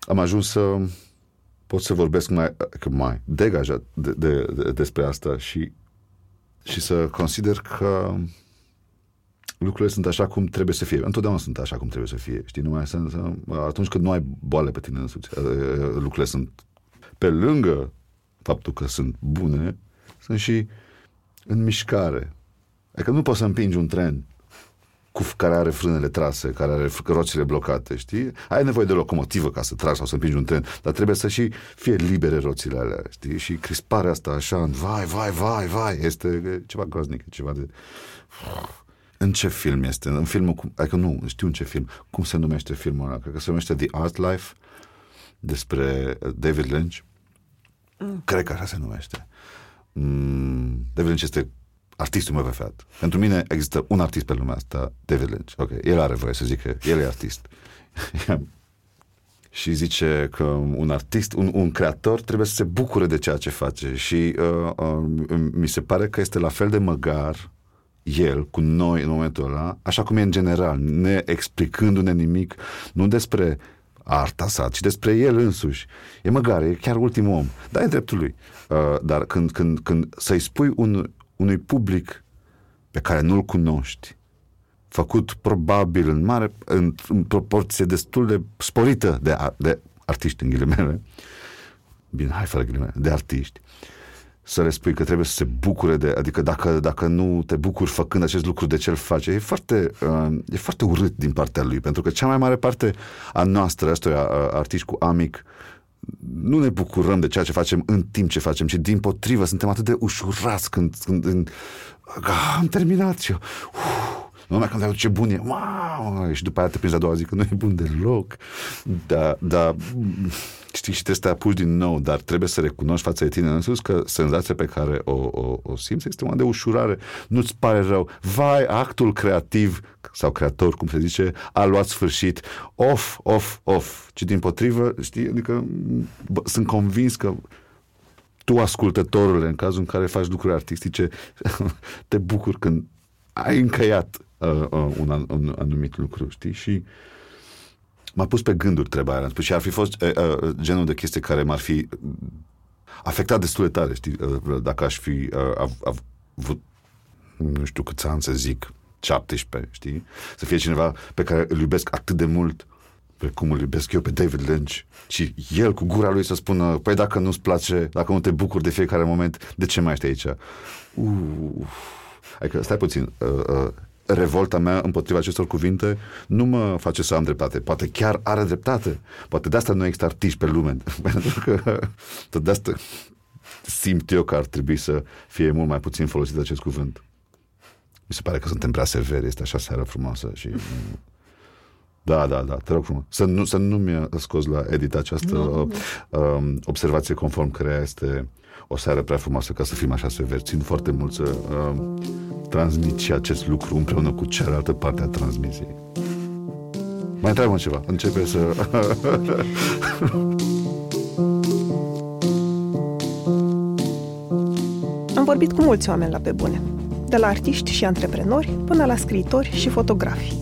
am ajuns să pot să vorbesc mai, mai degajat de, de, de, despre asta și, și să consider că lucrurile sunt așa cum trebuie să fie. Întotdeauna sunt așa cum trebuie să fie. Știi, numai să, să, atunci când nu ai boale pe tine însuți, lucrurile sunt pe lângă faptul că sunt bune, sunt și în mișcare. Adică nu poți să împingi un tren cu, care are frânele trase, care are roțile blocate, știi? Ai nevoie de locomotivă ca să tragi sau să împingi un tren, dar trebuie să și fie libere roțile alea, știi? Și crisparea asta așa, vai, vai, vai, vai, este ceva groaznic, ceva de... În ce film este? În filmul, cu... adică nu, știu în ce film. Cum se numește filmul ăla? Cred că se numește The Art Life, despre David Lynch. Mm. Cred că așa se numește. Mm, David Lynch este artistul meu preferat. Pentru mine există un artist pe lumea asta, David Lynch. Ok, el are voie să zică, el e artist. și zice că un artist, un, un creator trebuie să se bucure de ceea ce face și uh, uh, mi se pare că este la fel de măgar el cu noi în momentul ăla, așa cum e în general, ne explicându-ne nimic, nu despre arta sa, ci despre el însuși. E măgar, e chiar ultimul om. Da, e dreptul lui. Uh, dar când, când, când să-i spui un, unui public pe care nu-l cunoști, făcut probabil în mare, în, în proporție destul de sporită de, de artiști, în ghilimele, bine, hai fără ghilimele, de artiști, să le spui că trebuie să se bucure de, adică dacă, dacă nu te bucuri făcând acest lucru de ce îl face, e foarte, uh, e foarte urât din partea lui, pentru că cea mai mare parte a noastră, ăștia artiști cu amic, nu ne bucurăm de ceea ce facem în timp ce facem, ci din potrivă suntem atât de ușurați când, când, când ah, am terminat și eu, uh, numai când ai ce bun e, wow! și după aia te prinzi a doua zi că nu e bun deloc. Da, da, știi, și trebuie să te apuci din nou, dar trebuie să recunoști față de tine însuți că senzația pe care o, o, o simți este una de ușurare. Nu-ți pare rău. Vai, actul creativ sau creator, cum se zice, a luat sfârșit. Off, off, off. Ci din potrivă, știi, adică bă, sunt convins că tu, ascultătorule, în cazul în care faci lucruri artistice, te bucuri când ai încăiat uh, uh, un, un anumit lucru, știi? Și m-a pus pe gânduri treaba aia. Și ar fi fost uh, uh, genul de chestie care m-ar fi afectat destul de tare, știi? Uh, dacă aș fi uh, avut, nu știu câți ani să zic, 17, știi? Să fie cineva pe care îl iubesc atât de mult cum îl iubesc eu pe David Lynch și el cu gura lui să spună, păi dacă nu-ți place, dacă nu te bucuri de fiecare moment, de ce mai ești aici? Uh, adică, stai puțin, uh, uh, revolta mea împotriva acestor cuvinte nu mă face să am dreptate. Poate chiar are dreptate. Poate de asta nu există artiști pe lume. Pentru că tot de asta simt eu că ar trebui să fie mult mai puțin folosit acest cuvânt. Mi se pare că suntem prea severi. Este așa seară frumoasă și... Da, da, da, te rog frumos. Să nu, să nu mi-a scos la edit această no. uh, observație conform care este o seară prea frumoasă ca să fim așa severi. Țin foarte mult să uh, transmit și acest lucru împreună cu cealaltă parte a transmisiei. Mai întreabă ceva. Începe să... Am vorbit cu mulți oameni la pe bune, de la artiști și antreprenori până la scriitori și fotografi.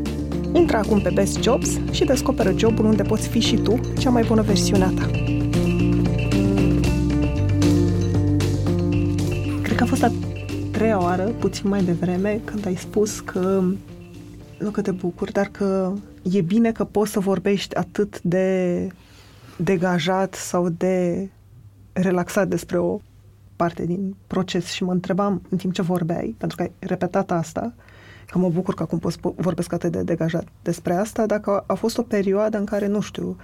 Intră acum pe Best Jobs și descoperă jobul unde poți fi și tu cea mai bună versiune a ta. Cred că a fost a treia oară, puțin mai devreme, când ai spus că nu că te bucur, dar că e bine că poți să vorbești atât de degajat sau de relaxat despre o parte din proces și mă întrebam în timp ce vorbeai, pentru că ai repetat asta, că mă bucur că acum pot vorbesc atât de degajat despre asta, dacă a fost o perioadă în care, nu știu,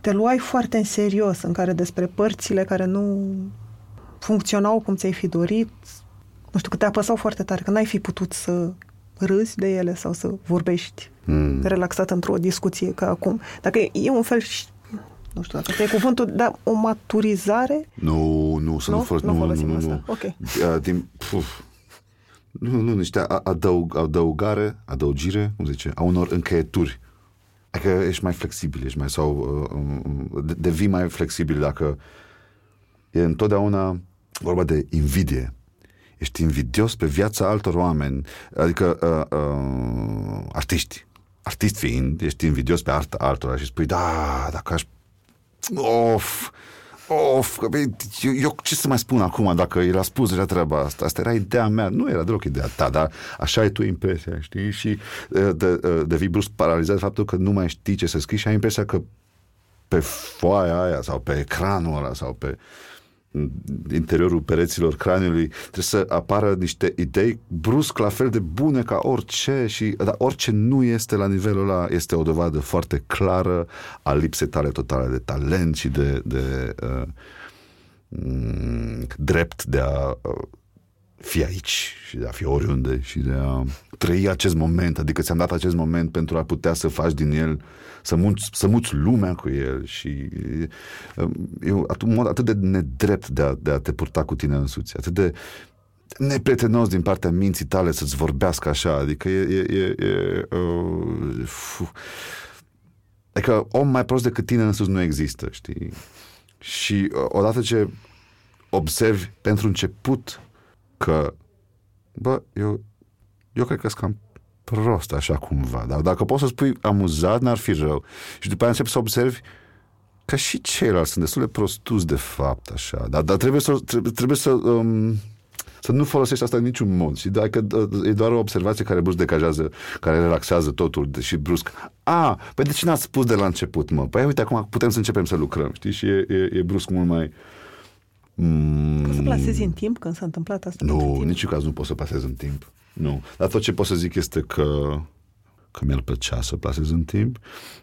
te luai foarte în serios, în care despre părțile care nu funcționau cum ți-ai fi dorit, nu știu, că te apăsau foarte tare, că n-ai fi putut să râzi de ele sau să vorbești mm. relaxat într-o discuție ca acum. Dacă e un fel, nu știu dacă e cuvântul, dar o maturizare? Nu, nu, să nu, nu, nu, nu folosim nu, nu, asta. Ok. Din, puf, nu, nu, niște adăug, adăugare, adăugire, cum zice, a unor încheieturi. Adică ești mai flexibil, ești mai, sau uh, devii mai flexibil dacă e întotdeauna vorba de invidie. Ești invidios pe viața altor oameni, adică uh, uh, artiști. Artist fiind, ești invidios pe arta altora și spui, da, dacă aș... Of, Of, că, eu, eu ce să mai spun acum dacă el a spus deja treaba asta? Asta era ideea mea, nu era deloc ideea ta, dar așa e tu impresia, știi? Și de, de, devii brusc paralizat de faptul că nu mai știi ce să scrii și ai impresia că pe foaia aia sau pe ecranul ăla sau pe interiorul pereților craniului trebuie să apară niște idei brusc la fel de bune ca orice și dar orice nu este la nivelul ăla este o dovadă foarte clară a lipsei tale totale de talent și de, de uh, drept de a uh, fi aici și de a fi oriunde și de a trăi acest moment, adică ți-am dat acest moment pentru a putea să faci din el, să muți, să muți lumea cu el și e un mod atât de nedrept de a, de a te purta cu tine însuți, atât de neprietenos din partea minții tale să-ți vorbească așa, adică e, e, e, e uh, adică om mai prost decât tine însuți nu există, știi? Și uh, odată ce observi pentru început că, bă, eu, eu cred că sunt cam prost așa cumva, dar dacă poți să spui amuzat, n-ar fi rău. Și după aia începi să observi că și ceilalți sunt destul de prostus de fapt, așa. Dar, dar trebuie să, trebuie, trebuie să, um, să nu folosești asta în niciun mod. Și dacă uh, e doar o observație care brusc decajează, care relaxează totul și brusc. A, păi de ce n-ați spus de la început, mă? Păi uite, acum putem să începem să lucrăm, știi? Și e, e, e brusc mult mai Mm. Poți să plasezi în timp când s-a întâmplat asta? Nu, în niciun caz nu pot să plasez în timp. Nu. Dar tot ce pot să zic este că că mi-ar plăcea să plasez în timp,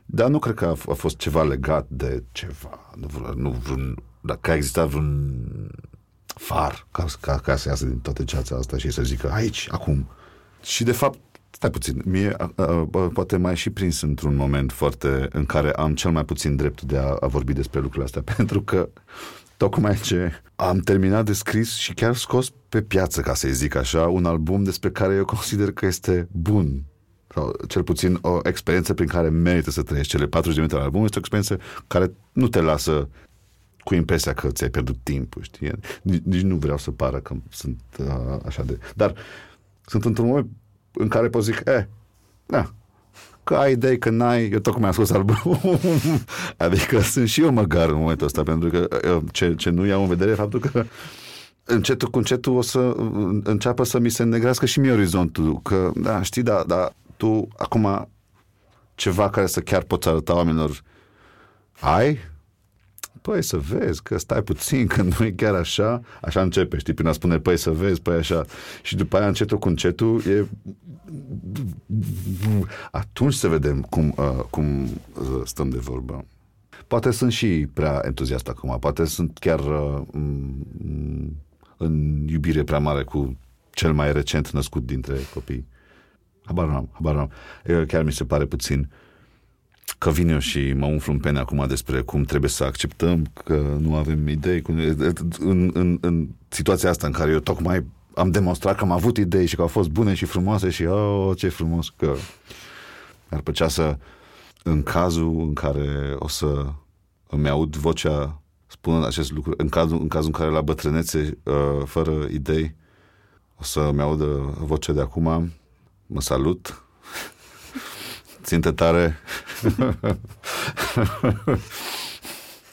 dar nu cred că a, f- a fost ceva legat de ceva, nu, nu vreun, dacă a existat vreun far ca, ca, ca să iasă din toată ceața asta și să zică aici, acum. Și de fapt, stai puțin, mie a, a, a, poate mai și prins într-un moment foarte în care am cel mai puțin drept de a, a vorbi despre lucrurile astea, pentru că tocmai ce am terminat de scris și chiar scos pe piață, ca să-i zic așa, un album despre care eu consider că este bun. Sau cel puțin o experiență prin care merită să trăiești. Cele 40 de minute al albumului este o experiență care nu te lasă cu impresia că ți-ai pierdut timpul, știi? Nici, nici nu vreau să pară că sunt uh, așa de... Dar sunt într-un moment în care pot zic, eh, da, că ai idei, că n-ai, eu tocmai am scos albumul. adică sunt și eu măgar în momentul ăsta, pentru că uh, ce, ce nu iau în vedere faptul că încetul cu încetul o să înceapă să mi se negrească și mie orizontul, că, da, știi, da, da, tu acum ceva care să chiar poți arăta oamenilor ai, păi să vezi că stai puțin, că nu e chiar așa, așa începe, știi, prin a spune, păi să vezi, păi așa. Și după aia încetul cu încetul e atunci să vedem cum, uh, cum uh, stăm de vorbă. Poate sunt și prea entuziast acum, poate sunt chiar uh, în iubire prea mare cu cel mai recent născut dintre copii. Habar n-am, habar n-am. Chiar mi se pare puțin uh, că vin eu și mă umflu în pene acum despre cum trebuie să acceptăm că nu avem idei. În, în, în situația asta în care eu tocmai am demonstrat că am avut idei și că au fost bune și frumoase și oh, ce frumos că ar plăcea să în cazul în care o să îmi aud vocea spunând acest lucru, în cazul în, cazul în care la bătrânețe, uh, fără idei, o să îmi audă vocea de acum, mă salut, ținte tare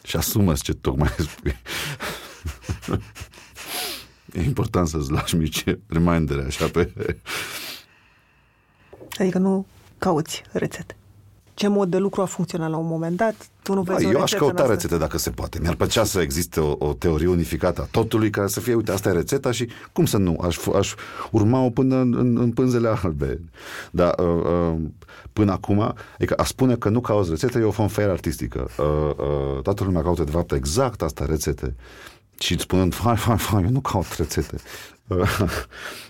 și asumă ce tocmai spui. e important să-ți lași mici remindere așa pe... Adică nu cauți rețete. Ce mod de lucru a funcționat la un moment dat. Tu nu vezi Da, o eu aș rețetă căuta în asta. rețete dacă se poate. Mi-ar plăcea să existe o, o teorie unificată a totului care să fie, uite, asta e rețeta și cum să nu? Aș, f- aș urma-o până în, în, în pânzele albe. Dar uh, uh, până acum, adică a spune că nu cauți rețete e o fanfare artistică. Uh, uh, toată lumea caută de fapt exact asta, rețete. Și spunând, fai, fai, fai, eu nu caut rețete. Uh,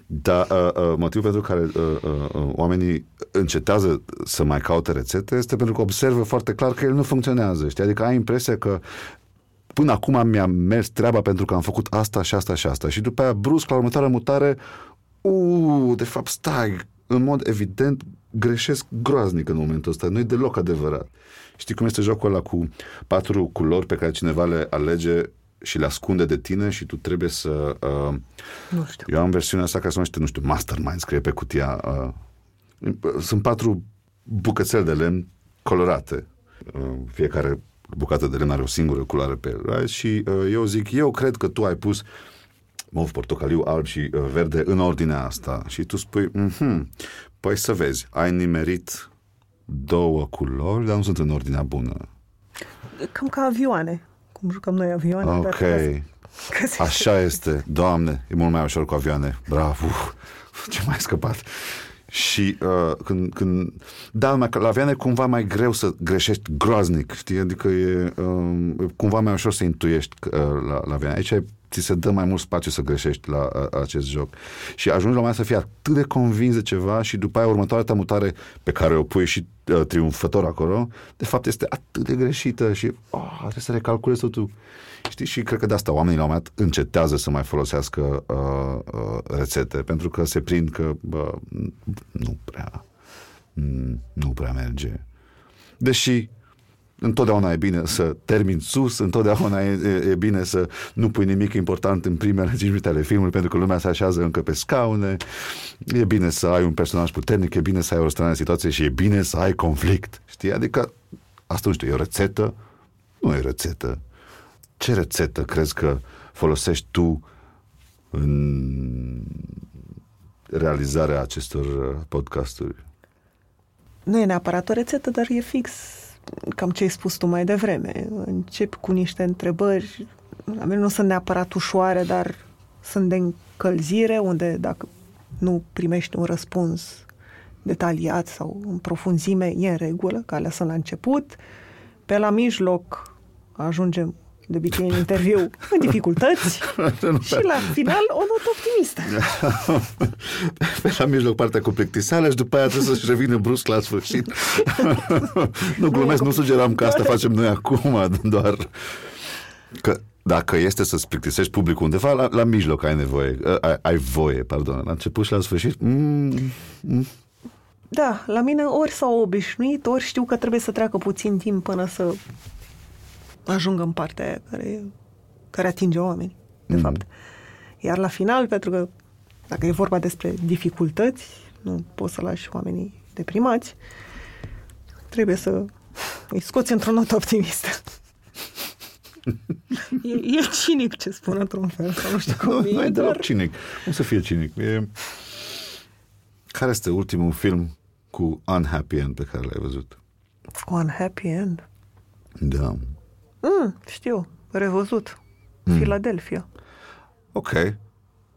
Dar uh, uh, motivul pentru care uh, uh, uh, oamenii încetează să mai caute rețete este pentru că observă foarte clar că el nu funcționează. Știi? Adică ai impresia că până acum mi-a mers treaba pentru că am făcut asta și asta și asta. Și după aia, brusc, la următoarea mutare, uuu, de fapt, stai, în mod evident, greșesc groaznic în momentul ăsta. Nu e deloc adevărat. Știi cum este jocul ăla cu patru culori pe care cineva le alege și le ascunde de tine și tu trebuie să... Uh, Nu știu. eu am versiunea asta care se numește, nu știu, Mastermind, scrie pe cutia. Uh, sunt patru bucățele de lemn colorate. Uh, fiecare bucată de lemn are o singură culoare pe el. right? Și uh, eu zic, eu cred că tu ai pus mov, portocaliu, alb și uh, verde în ordinea asta. Și tu spui, mhm, păi să vezi, ai nimerit două culori, dar nu sunt în ordinea bună. Cam ca avioane. Cum jucăm noi avioane. dar Ok, ca să- ca să- așa este. Doamne, e mult mai ușor cu avioane. Bravo! Ce mai scăpat. Și uh, când, când... Da, mai, la avioane e cumva mai greu să greșești groaznic, știi? Adică e uh, cumva mai ușor să intuiești uh, la, la avioane. Aici ai- ți se dă mai mult spațiu să greșești la uh, acest joc. Și ajungi la un moment dat să fii atât de convins de ceva și după aia următoarea ta mutare pe care o pui și uh, triumfător acolo, de fapt este atât de greșită și oh, trebuie să recalculezi totul. Știi? Și cred că de asta oamenii la un moment dat încetează să mai folosească uh, uh, rețete, pentru că se prind că bă, nu prea mm, nu prea merge. Deși întotdeauna e bine să termini sus, întotdeauna e, e, e bine să nu pui nimic important în primele 5 minute ale filmului, pentru că lumea se așează încă pe scaune, e bine să ai un personaj puternic, e bine să ai o stare în situație și e bine să ai conflict. Știi? Adică, asta nu știu, e o rețetă? Nu e rețetă. Ce rețetă crezi că folosești tu în realizarea acestor uh, podcasturi? Nu e neapărat o rețetă, dar e fix cam ce ai spus tu mai devreme. Începi cu niște întrebări, la mine nu sunt neapărat ușoare, dar sunt de încălzire, unde dacă nu primești un răspuns detaliat sau în profunzime, e în regulă, ca alea sunt la început. Pe la mijloc ajungem de obicei în interviu în dificultăți și la final o notă optimistă. Pe la mijloc partea cu plictiseală și după aia trebuie să-și revină brusc la sfârșit. nu glumesc, nu sugeram că asta facem noi acum, doar că dacă este să-ți plictisești publicul undeva, la, la mijloc ai nevoie, ai, ai voie, pardon, la început și la sfârșit, mm, mm, Da, la mine ori s-au obișnuit, ori știu că trebuie să treacă puțin timp până să ajungă în partea aia care, care atinge oamenii, de Mhm. fapt. Iar la final, pentru că dacă e vorba despre dificultăți, nu poți să lași oamenii deprimați, trebuie să îi scoți într-o notă optimistă. E, e cinic ce spun într-un fel, sau nu știu cum nu, e, nu e dar... deloc cinic. Cum să fie cinic? E... Care este ultimul film cu unhappy end pe care l-ai văzut? Cu un happy end. Da. Mm, știu, revăzut. Mm. Philadelphia. Ok.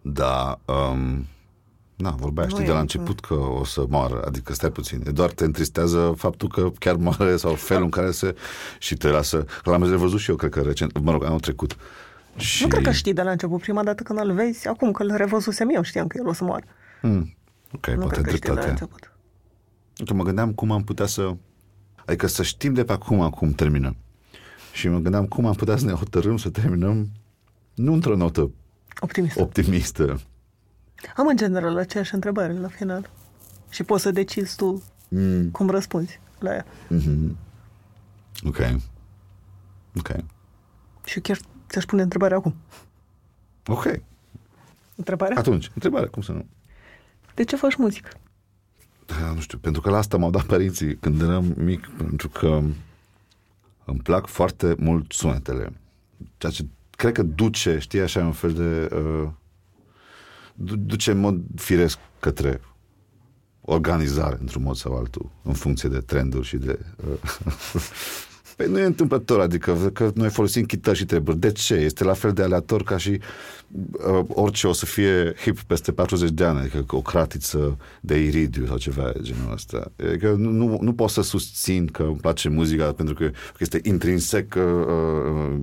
Da, um, na, vorbeai, Nu știi, e de la încă. început că o să moară, adică stai puțin, e doar te întristează faptul că chiar moare sau felul în care se și te lasă, că l-am revăzut și eu, cred că recent, mă rog, anul trecut. Și... Nu cred că știi de la început, prima dată când îl vezi, acum că îl revăzusem eu, știam că el o să moară. Hmm. Ok, nu poate cred că știi de la dreptate. început. Uite, mă gândeam cum am putea să... Adică să știm de pe acum cum terminăm. Și mă gândeam cum am putea să ne hotărâm să terminăm nu într-o notă Optimist. optimistă. Am în general aceeași întrebare la final. Și poți să decizi tu Mm. cum răspunzi la ea. Mm-hmm. Ok. Ok. Și chiar ți-aș pune întrebarea acum. Ok. Întrebarea? Atunci, întrebare, cum să nu? De ce faci muzică? Da, nu știu, pentru că la asta m-au dat părinții când eram mic, pentru că îmi plac foarte mult sunetele. Ceea ce cred că duce, știi, așa un fel de... Uh, du- duce în mod firesc către organizare într-un mod sau altul, în funcție de trenduri și de... Uh, Păi nu e întâmplător, adică că noi folosim chitări și treburi. De ce? Este la fel de aleator ca și uh, orice o să fie hip peste 40 de ani, adică o cratiță de iridiu sau ceva de genul ăsta. Adică nu, nu, nu pot să susțin că îmi place muzica pentru că, că este intrinsec uh, uh,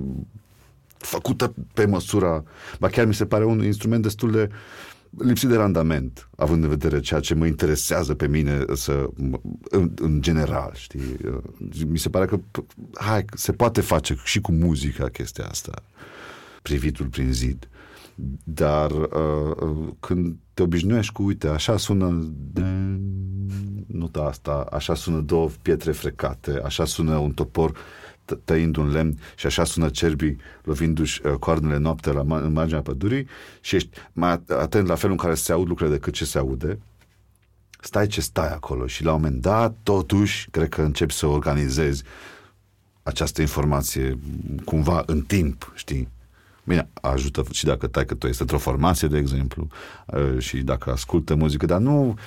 făcută pe măsura... Ba chiar mi se pare un instrument destul de lipsit de randament, având în vedere ceea ce mă interesează pe mine să, în, în general, știi? Mi se pare că, hai, se poate face și cu muzica chestia asta, privitul prin zid. Dar uh, când te obișnuiești cu, uite, așa sună nota asta, așa sună două pietre frecate, așa sună un topor tăind un lemn și așa sună cerbii lovindu-și uh, coarnele noaptea la, în marginea pădurii și ești mai atent la felul în care se aud lucrurile decât ce se aude, stai ce stai acolo și la un moment dat, totuși, cred că începi să organizezi această informație cumva în timp, știi? Bine, ajută și dacă tai că tu este într-o formație, de exemplu, uh, și dacă ascultă muzică, dar nu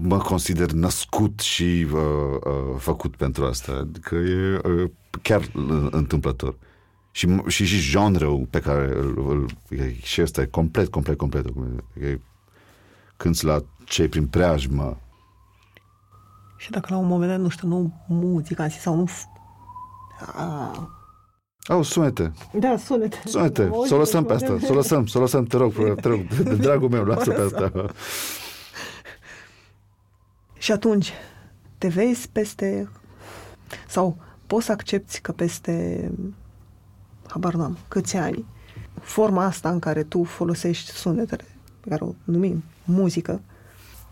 mă consider născut și uh, uh, făcut pentru asta. Adică e uh, chiar întâmplător. Și, și, și genre pe care îl, îl, și ăsta e complet, complet, complet. E, când la cei prin preajmă. Și dacă la un moment dat, nu știu, nu muzica în sau nu... Au, sunete. Da, sunete. Sunete. Să o lăsăm pe asta. Să o lăsăm, să o lăsăm, te rog, te rog, de dragul meu, lasă pe asta. Și atunci te vezi peste sau poți să accepti că peste habar n-am, câți ani forma asta în care tu folosești sunetele pe care o numim muzică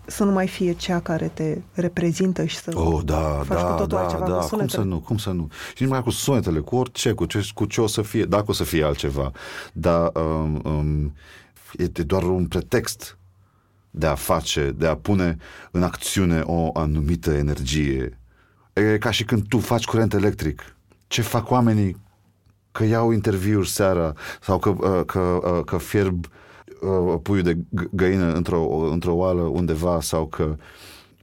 să nu mai fie cea care te reprezintă și să oh, da, faci da, cu totul da, altceva da, cum să nu, cum să nu. Și numai cu sunetele, cu orice, cu ce, cu ce o să fie, dacă o să fie altceva. Dar um, um, e doar un pretext de a face, de a pune în acțiune o anumită energie. E ca și când tu faci curent electric. Ce fac oamenii că iau interviuri seara sau că, uh, că, uh, că fierb uh, puiul de găină într-o, într-o oală undeva sau că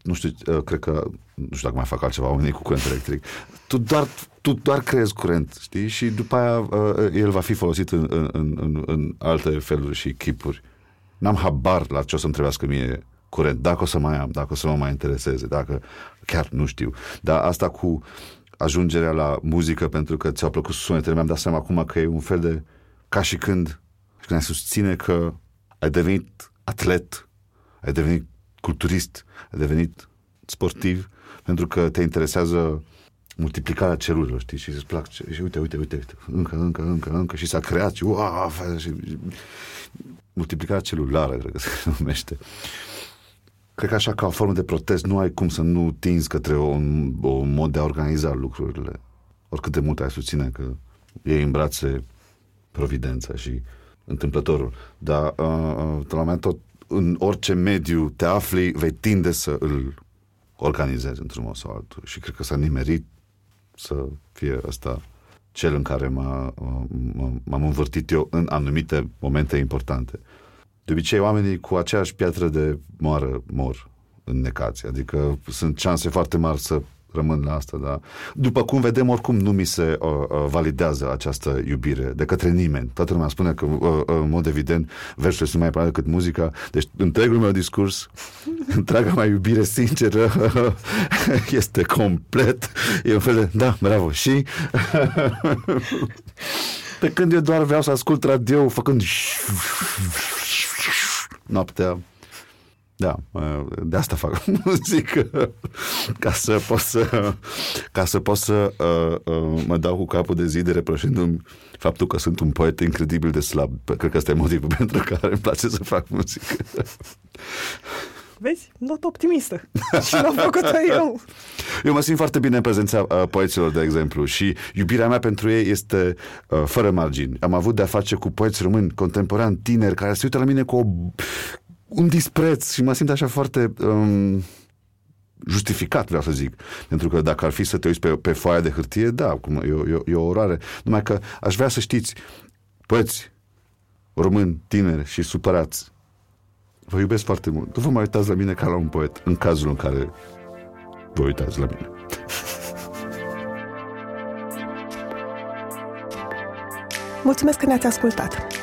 nu știu, cred că nu știu dacă mai fac altceva oamenii cu curent electric. Tu doar, tu doar creezi curent, știi? Și după aia el va fi folosit în, în, în, în alte feluri și chipuri n-am habar la ce o să-mi trebuiască mie curent, dacă o să mai am, dacă o să mă mai intereseze, dacă chiar nu știu. Dar asta cu ajungerea la muzică pentru că ți-au plăcut sunetele, mi-am dat seama acum că e un fel de ca și când, și când ai susține că ai devenit atlet, ai devenit culturist, ai devenit sportiv, pentru că te interesează multiplicarea celulelor, știi? Și îți plac, și uite, uite, uite, încă, încă, încă, încă, și s-a creat și, uau, și multiplicarea celulară, cred că se numește. Cred că așa ca o formă de protest nu ai cum să nu tinzi către un, un mod de a organiza lucrurile. Oricât de mult ai susține că iei în brațe providența și întâmplătorul. Dar uh, uh, la un moment tot în orice mediu te afli, vei tinde să îl organizezi într-un mod sau altul. Și cred că s-a nimerit să fie asta cel în care m-a, m-am învârtit eu în anumite momente importante. De obicei, oamenii cu aceeași piatră de moară mor în necație. Adică sunt șanse foarte mari să rămân la asta, da. După cum vedem, oricum nu mi se uh, uh, validează această iubire de către nimeni. Toată lumea spune că, uh, uh, în mod evident, versurile sunt mai importante decât muzica. Deci, întregul meu discurs, întreaga mea iubire sinceră, este complet. E un fel de, da, bravo, și... Pe când eu doar vreau să ascult radio făcând noaptea da, de asta fac muzică, ca să pot să, ca să, pot să uh, uh, mă dau cu capul de zi de reproșindu-mi faptul că sunt un poet incredibil de slab. Cred că ăsta e motivul pentru care îmi place să fac muzică. Vezi? Not optimistă. și l-am făcut eu. Eu mă simt foarte bine în prezența uh, poeților, de exemplu, și iubirea mea pentru ei este uh, fără margini. Am avut de-a face cu poeți români contemporani, tineri, care se uită la mine cu o un dispreț și mă simt așa foarte um, justificat, vreau să zic. Pentru că dacă ar fi să te uiți pe, pe foaia de hârtie, da, cum, e, e, e o orare. Numai că aș vrea să știți, păți, români, tineri și supărați, Vă iubesc foarte mult. Nu vă mai uitați la mine ca la un poet, în cazul în care vă uitați la mine. Mulțumesc că ne-ați ascultat!